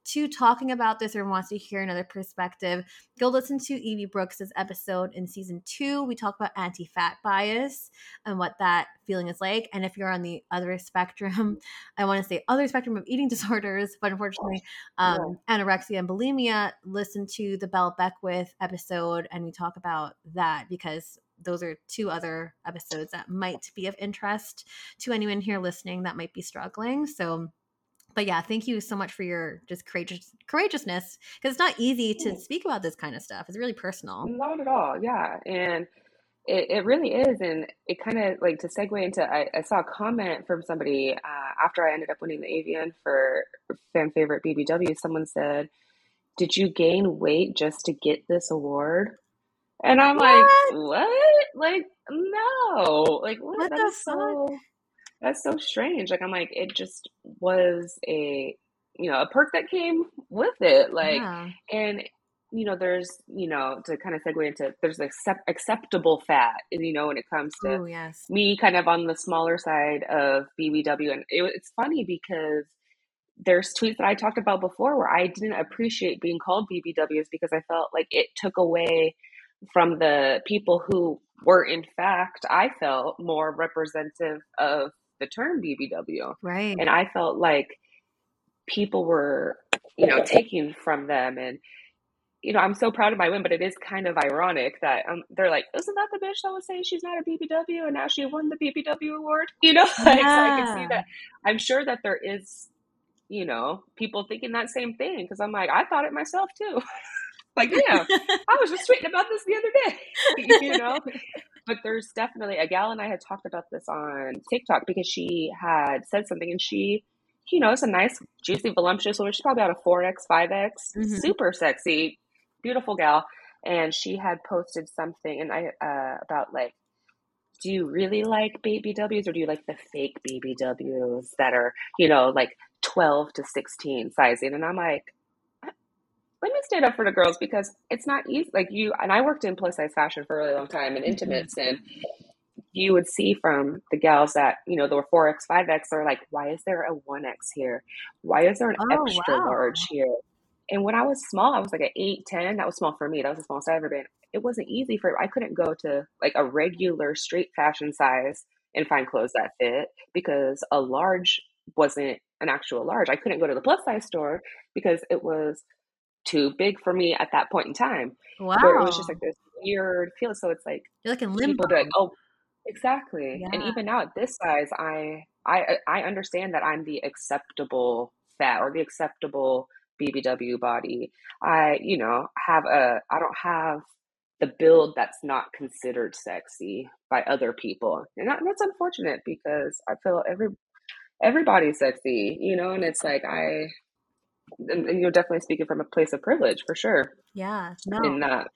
to talking about this or wants to hear another perspective, go listen to Evie Brooks's episode in season two. We talk about anti-fat bias and what that feeling is like. And if you're on the other spectrum, I want to say other spectrum of eating disorders, but unfortunately, um, yeah. anorexia and bulimia, listen to the Belle Beckwith episode and we talk about that because those are two other episodes that might be of interest to anyone here listening that might be struggling. So but yeah, thank you so much for your just courageous courageousness because it's not easy to speak about this kind of stuff. It's really personal. Not at all. Yeah, and it, it really is, and it kind of like to segue into. I, I, saw a comment from somebody uh, after I ended up winning the AVN for fan favorite BBW. Someone said, "Did you gain weight just to get this award?" And I'm what? like, "What? Like, no! Like, what? what fuck?" so." That's so strange. Like I'm like, it just was a you know, a perk that came with it. Like yeah. and you know, there's, you know, to kind of segue into there's accept, acceptable fat, you know, when it comes to Ooh, yes. me kind of on the smaller side of BBW. And it, it's funny because there's tweets that I talked about before where I didn't appreciate being called BBWs because I felt like it took away from the people who were, in fact, I felt more representative of the term BBW. Right. And I felt like people were, you know, taking from them and you know, I'm so proud of my win, but it is kind of ironic that um, they're like, isn't that the bitch that was saying she's not a BBW and now she won the BBW award? You know, like, yeah. so I can see that. I'm sure that there is, you know, people thinking that same thing because I'm like, I thought it myself too. like, yeah, I was just tweeting about this the other day, you know? but there's definitely a gal and I had talked about this on TikTok because she had said something and she, you know, it's a nice, juicy, voluptuous woman. She's probably about a 4X, 5X, mm-hmm. super sexy, beautiful gal. And she had posted something and I, uh, about like, do you really like BBWs or do you like the fake BBWs that are, you know, like 12 to 16 sizing? And I'm like, let me stand up for the girls because it's not easy. Like you and I worked in plus size fashion for a really long time and mm-hmm. intimates, and you would see from the gals that you know there were four X, five X. They're like, why is there a one X here? Why is there an oh, extra wow. large here? And when I was small, I was like an eight, ten. That was small for me. That was the smallest I ever been. It wasn't easy for. I couldn't go to like a regular straight fashion size and find clothes that fit because a large wasn't an actual large. I couldn't go to the plus size store because it was too big for me at that point in time. Wow. Where it was just like this weird feel. So it's like You're like in limbo. like, oh, exactly. And even now at this size, I I I understand that I'm the acceptable fat or the acceptable BBW body. I you know have a I don't have the build that's not considered sexy by other people, and that, that's unfortunate because I feel every everybody's sexy, you know, and it's like I and, and you're definitely speaking from a place of privilege for sure Yeah. No. in that.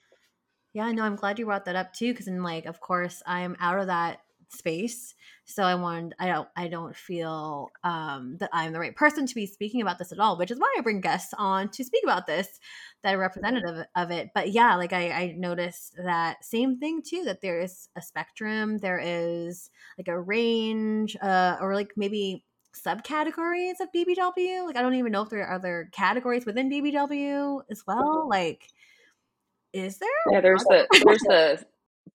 Yeah, no, I'm glad you brought that up too, because then like, of course, I'm out of that space, so I want, I don't, I don't feel um, that I'm the right person to be speaking about this at all, which is why I bring guests on to speak about this that are representative of it. But yeah, like I, I noticed that same thing too, that there is a spectrum, there is like a range, uh, or like maybe subcategories of BBW. Like I don't even know if there are other categories within BBW as well. Mm-hmm. Like, is there? Yeah, there's the there's the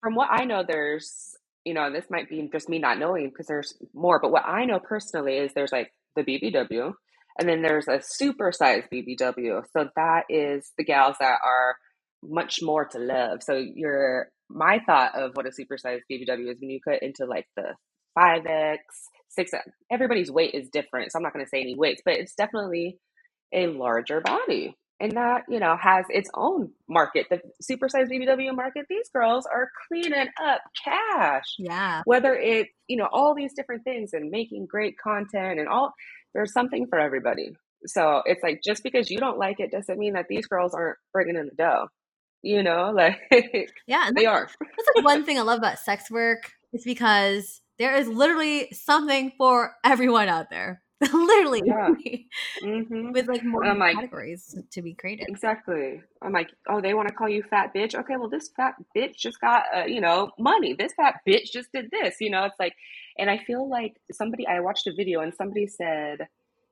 from what I know, there's you know, this might be just me not knowing because there's more, but what I know personally is there's like the BBW, and then there's a supersized BBW. So that is the gals that are much more to love. So your my thought of what a supersized BBW is when you cut into like the five X, six Everybody's weight is different, so I'm not going to say any weights, but it's definitely a larger body. And that, you know, has its own market. The supersized BBW market, these girls are cleaning up cash. Yeah. Whether it, you know, all these different things and making great content and all, there's something for everybody. So it's like, just because you don't like it doesn't mean that these girls aren't bringing in the dough. You know, like Yeah. They are. That's like one thing I love about sex work is because there is literally something for everyone out there. literally. Yeah. hmm With like more like, categories to be created. Exactly. I'm like, oh, they want to call you fat bitch. Okay, well, this fat bitch just got, uh, you know, money. This fat bitch just did this. You know, it's like, and I feel like somebody, I watched a video and somebody said,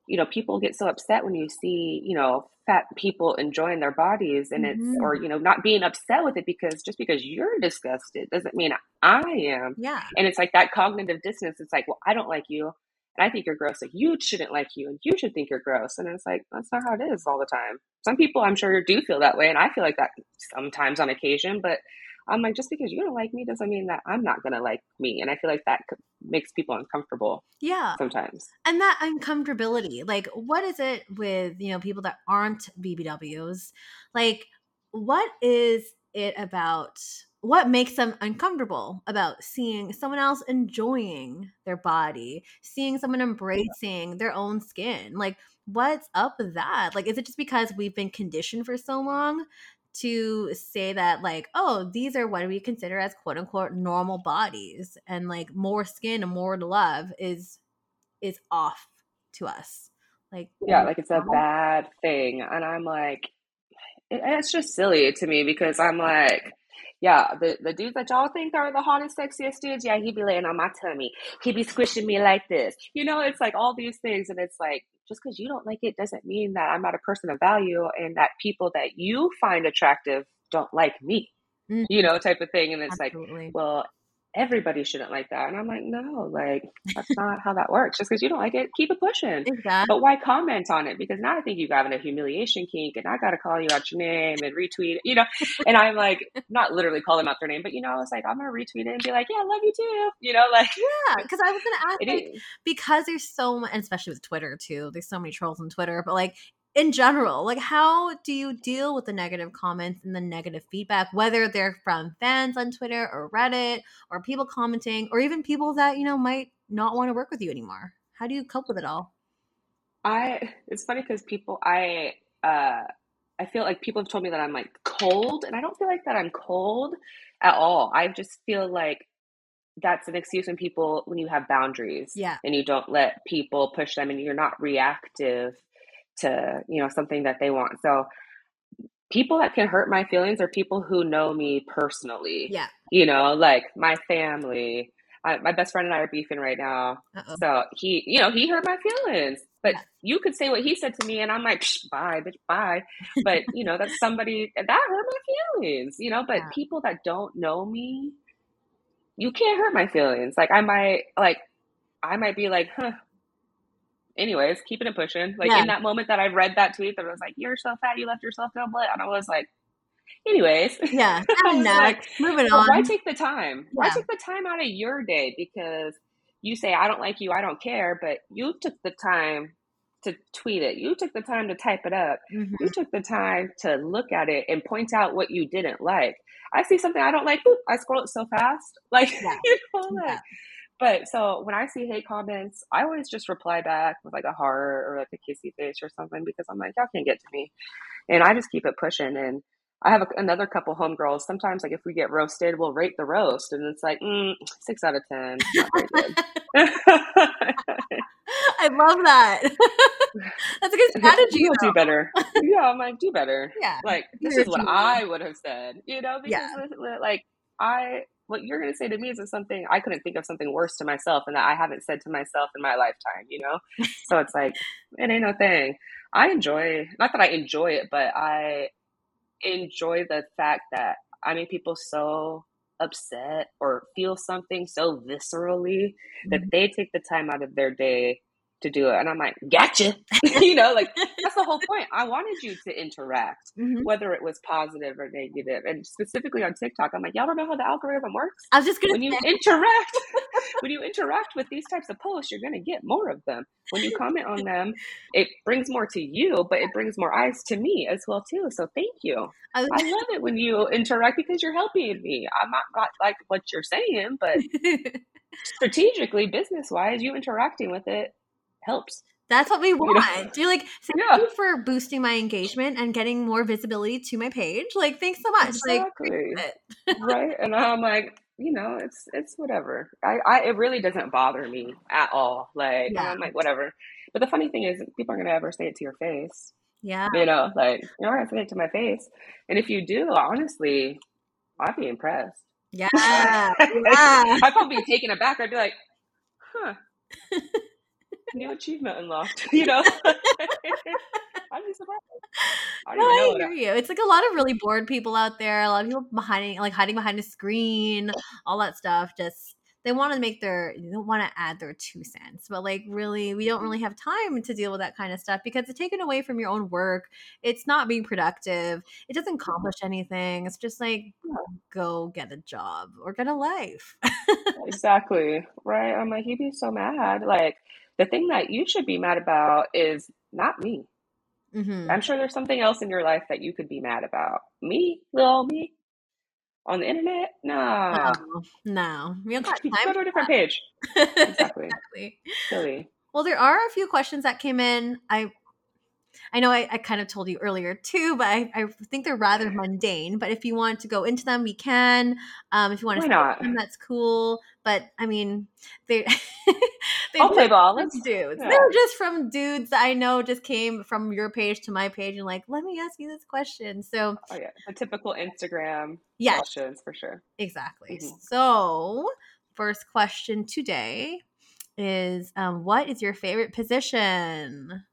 you know, people get so upset when you see, you know, fat people enjoying their bodies and it's, Mhm. or, you know, not being upset with it because just because you're disgusted doesn't mean I am. Yeah. And it's like that cognitive dissonance. It's like, well, I don't like you. And I think you're gross. Like you shouldn't like you, and you should think you're gross. And it's like that's not how it is all the time. Some people, I'm sure, do feel that way, and I feel like that sometimes on occasion. But I'm like, just because you don't like me doesn't mean that I'm not gonna like me. And I feel like that makes people uncomfortable Yeah. sometimes. And that uncomfortability, like, what is it with, you know, people that aren't BBWs? Like, what is it about? What makes them uncomfortable about seeing someone else enjoying their body, seeing someone embracing their own skin? Like, what's up with that? Like, is it just because we've been conditioned for so long to say that, like, oh, these are what we consider as quote unquote normal bodies, and like more skin and more to love is is off to us. Like, Yeah, like it's a bad thing, and I'm like, it, it's just silly to me because I'm like. Yeah, the, the dudes that y'all think are the hottest, sexiest dudes, yeah, he be laying on my tummy. He be squishing me like this. You know, it's like all these things, and it's like just because you don't like it doesn't mean that I'm not a person of value and that people that you find attractive don't like me. Mhm. You know, type of thing. And it's like, well, everybody shouldn't like that. And I'm like, no, like that's not how that works. Just because you don't like it, keep it pushing. exactly. But why comment on it? Because now I think you got a humiliation kink, and I got to call you out your name and retweet it, you know. And I'm like, not literally call them out their name, but you know, I was like, I'm gonna retweet it and be like, yeah, I love you too, you know, like Yeah, because I was gonna ask, like, because there's so much, and especially with Twitter too. There's so many trolls on Twitter, but like in general, like how do you deal with the negative comments and the negative feedback, whether they're from fans on Twitter or Reddit or people commenting, or even people that you know might not want to work with you anymore? How do you cope with it all? I. It's funny because people, I, uh, I feel like people have told me that I'm like cold, and I don't feel like that I'm cold at all. I just feel like that's an excuse when people when you have boundaries Yeah, and you don't let people push them and you're not reactive to you know something that they want so people that can hurt my feelings are people who know me personally yeah. you know like my family I, my best friend and i are beefing right now Uh-oh. so he you know he hurt my feelings but Yeah. you could say what he said to me and i'm like bye bitch bye but you know that's somebody that hurt my feelings you know but Yeah. people that don't know me you can't hurt my feelings. Like I might like I might be like, huh. Anyways, keeping it pushing. Like Yeah. in that moment that I read that tweet that was like, You're so fat, you left yourself no blood. And I was like, anyways. Yeah. I And was like, Moving but why on. take the time? Why Yeah. take the time out of your day? Because you say, I don't like you, I don't care, but you took the time to tweet it. You took the time to type it up. Mhm. You took the time to look at it and point out what you didn't like. I see something I don't like, I scroll it so fast. Like, Yeah. you know, like, Yeah. But so when I see hate comments, I always just reply back with like a heart or like a kissy face or something because I'm like, y'all can't get to me. And I just keep it pushing. And I have a, another couple homegirls. Sometimes, like if we get roasted, we'll rate the roast, and it's like mm, six out of ten. Not very good. I love that. That's a good strategy. You'll do better. Yeah, I'm like, do better. Yeah. Like this You're is what. I would have said, you know, because Yeah. like I, what you're gonna say to me is something I couldn't think of something worse to myself, and that I haven't said to myself in my lifetime, you know. so it's like it ain't no thing. I enjoy, not that I enjoy it, but I enjoy the fact that I make people so upset or feel something so viscerally that Mhm. they take the time out of their day to do it. And I'm like, gotcha. you know, like that's the whole point. I wanted you to interact, Mhm. whether it was positive or negative. And specifically on TikTok, I'm like, y'all don't know how the algorithm works? I was just gonna When you interact, when you interact with these types of posts, you're gonna get more of them. When you comment on them, it brings more to you, but it brings more eyes to me as well too. So thank you. I I love it when you interact because you're helping me. I'm not, got like what you're saying, but strategically, business wise, you interacting with it helps. That's what we want. You're like, thank Yeah. you for boosting my engagement and getting more visibility to my page. Like, thanks so much. Like, Exactly. it. right? And I'm like, you know, it's it's whatever. I, I it really doesn't bother me at all. Like Yeah. I'm like, whatever. But the funny thing is people aren't gonna ever say it to your face. Yeah. You know, like you're not gonna say it to my face. And if you do, honestly, I'd be impressed. Yeah. Yeah. I'd probably be taken aback. I'd be like, huh. New achievement unlocked. You know? I'd be surprised. I No, don't even know I hear you. It's like a lot of really bored people out there. A lot of people behind, like hiding behind a screen, all that stuff. Just they want to make their, they don't want to add their two cents, but like really, we don't mm-hmm. really have time to deal with that kind of stuff because it's taken away from your own work. It's not being productive. It doesn't mm-hmm. accomplish anything. It's just like go get a job or get a life. Exactly. Right. I'm like, you'd be so mad. Like, the thing that you should be mad about is not me. hmm I'm sure there's something else in your life that you could be mad about. Me, little me, on the internet? No, no, we don't Go to a different page. Exactly. exactly. Silly. Well, there are a few questions that came in. I I know I, I kind of told you earlier too, but I, I think they're rather mundane. But if you want to go into them, we can. Um, if you want Why to them, that's cool. But I mean, they they I'll play ball. Let's, dudes. yeah. They're just from dudes that I know just came from your page to my page and like, let me ask you this question. So oh, yeah. The typical Instagram yes, questions for sure. exactly. Mhm. So first question today is, um, what is your favorite position?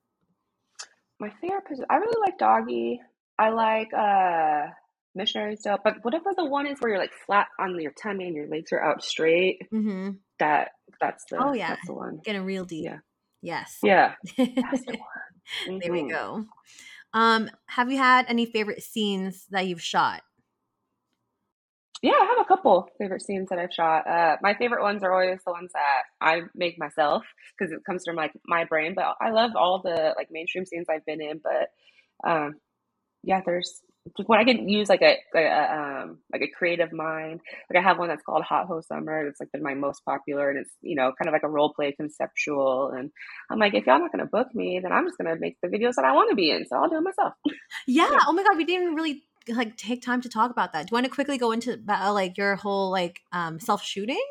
My favorite position, I really like doggy. I like uh missionary style, but whatever the one is where you're like flat on your tummy and your legs are out straight, Mm-hmm. that that's the Oh, yeah. that's the one. Getting a real deep. Yeah. Yes. Yeah. That's the one. there we Mhm. go. Um, have you had any favorite scenes that you've shot? Yeah, I have a couple favorite scenes that I've shot. Uh, my favorite ones are always the ones that I make myself because it comes from like my brain. But I love all the like mainstream scenes I've been in. But um, yeah, there's when I can use like a, a, a um like a creative mind. Like I have one that's called Hot Ho Summer. It's like been my most popular, and it's you know kind of like a role play conceptual. And I'm like, if y'all not gonna book me, then I'm just gonna make the videos that I want to be in. So I'll do it myself. Yeah. Yeah. Oh my god, we didn't really like take time to talk about that. Do you want to quickly go into uh, like your whole like um self shooting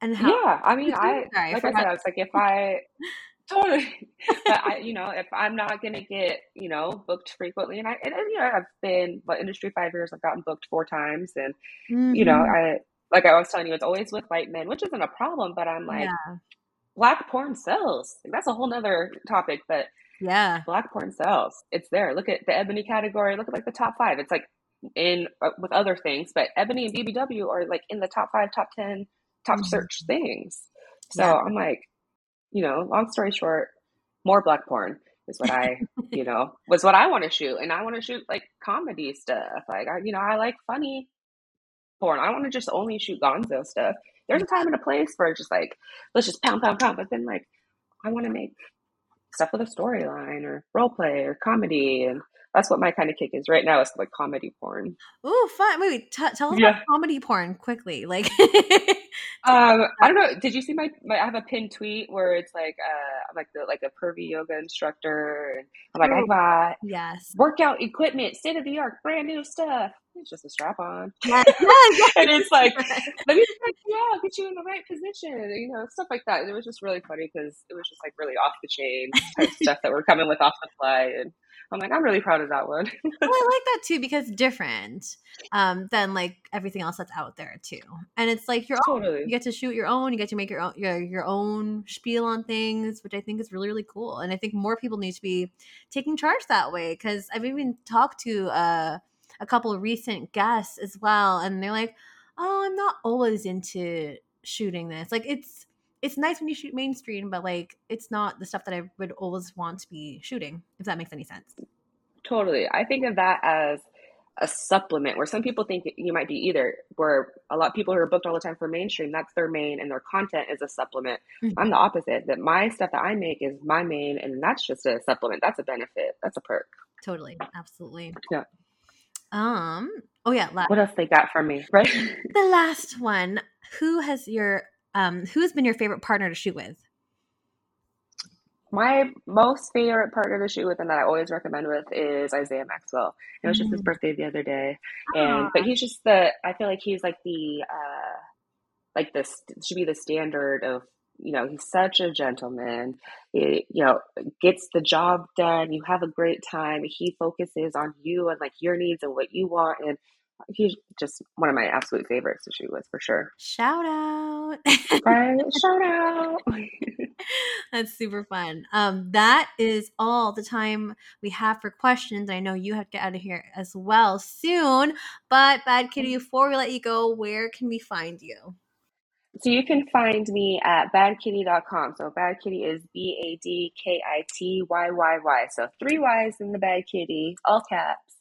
and how? Yeah, I mean, I Sorry, I like I said, I was like, if I totally, but I, you know, if I'm not gonna get, you know, booked frequently, and I, and, you know, I've been, but industry five years, I've gotten booked four times, and you know, Mhm. I like I was telling you, it's always with white men, which isn't a problem, but I'm like, yeah, black porn sells. Like, that's a whole nother topic, but yeah, black porn sells. It's there. Look at the ebony category. Look at like the top five. It's like in uh, with other things, but Ebony and BBW are like in the top five, top ten, top mm-hmm. search things. So yeah. I'm like, you know, long story short, more black porn is what I, you know, was what I want to shoot. And I want to shoot like comedy stuff. Like, I, you know, I like funny porn. I want to just only shoot gonzo stuff. There's a time and a place for just like, let's just pound, pound, pound. But then, like, I want to make stuff with a storyline or role play or comedy. And that's what my kind of kick is right now. It's like comedy porn. Oh, fun! Wait, t- tell us yeah. about comedy porn quickly. Like, um, I don't know. Did you see my, my? I have a pinned tweet where it's like, uh, I'm like the like a pervy yoga instructor, and I'm like, oh, I got yes workout equipment, state of the art, brand new stuff. It's just a strap on, yes. and it's like, let me check you out, get you in the right position, you know, stuff like that. And It was just really funny because it was just like really off the chain stuff that we're coming with off the fly, and I'm like, I'm really proud of that one. well, I like that too because different um, than like everything else that's out there too. And it's like your totally. own. You get to shoot your own. You get to make your own your, your own spiel on things, which I think is really really cool. And I think more people need to be taking charge that way because I've even talked to uh, a couple of recent guests as well, and they're like, "Oh, I'm not always into shooting this. Like it's." It's nice when you shoot mainstream, but like it's not the stuff that I would always want to be shooting, if that makes any sense. Totally. I think of that as a supplement where some people think you might be either where a lot of people who are booked all the time for mainstream that's their main and their content is a supplement. Mm-hmm. i'm the opposite that my stuff that i make is my main and that's just a supplement. That's a benefit. That's a perk. Totally. Absolutely. Yeah. Um oh yeah last. what else they got from me? Right. The last one. Who has your um, who's been your favorite partner to shoot with? My most favorite partner to shoot with and that I always recommend with is Isaiah Maxwell. It was mm-hmm. just his mm. birthday the other day, and but he's just the I feel like he's like the uh, like this should be the standard of you know he's such a gentleman he, you know gets the job done you have a great time he focuses on you and like your needs and what you want and he's just one of my absolute favorites to shoot with for sure. Shout out. right. Shout out. That's super fun. Um, that is all the time we have for questions. I know you have to get out of here as well soon. But Bad Kitty, before we let you go, where can we find you? So you can find me at badkitty.com. So Bad Kitty is B A D K I T Y Y Y. So three Y's in the Bad Kitty, all caps.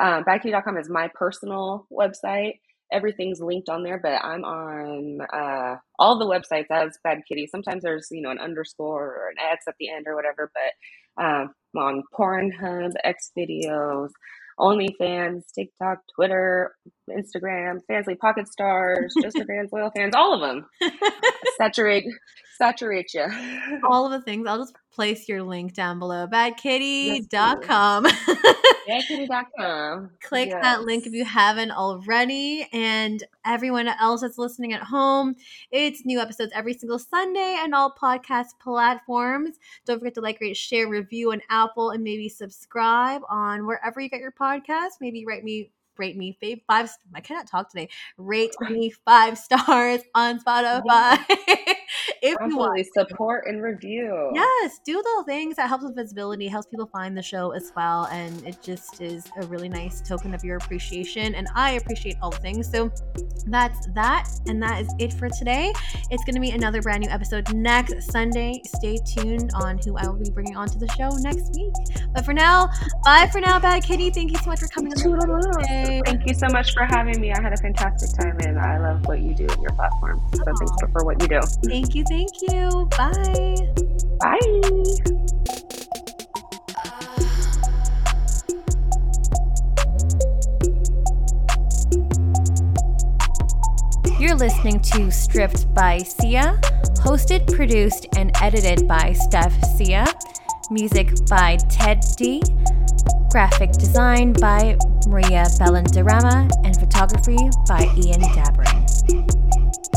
Um, badkitty.com is my personal website. Everything's linked on there, but I'm on uh, all the websites as Bad Kitty. Sometimes there's you know an underscore or an X at the end or whatever, but um, I'm on Pornhub, X videos, OnlyFans, TikTok, Twitter, Instagram, Fansly, Pocket Stars, Just the Fans, Loyal Fans, all of them. saturate, saturate you. all of the things. I'll just place your link down below. Badkitty.com. Yes, badkitty.com. Click yes. that link if you haven't already. And everyone else that's listening at home, it's new episodes every single Sunday and all podcast platforms. Don't forget to like, rate, share, review on Apple, and maybe subscribe on wherever you get your podcast. Maybe write me rate me five. I cannot talk today. Rate me five stars on Spotify. if you want support and review. Yes, do the things that helps with visibility, helps people find the show as well, and it just is a really nice token of your appreciation. And I appreciate all the things. So that's that, and that is it for today. It's going to be another brand new episode next Sunday. Stay tuned on who I will be bringing onto the show next week. But for now, bye for now, Bad Kitty. Thank you so much for coming on. Thank you so much for having me. I had a fantastic time and I love what you do in your platform. So Aww. thanks for what you do. Thank you. Thank you. Bye. Bye. You're listening to Stripped by Sia, hosted, produced, and edited by Steph Sia, music by Ted D. Graphic design by Maria Bellandarama and photography by Ian Dabrin.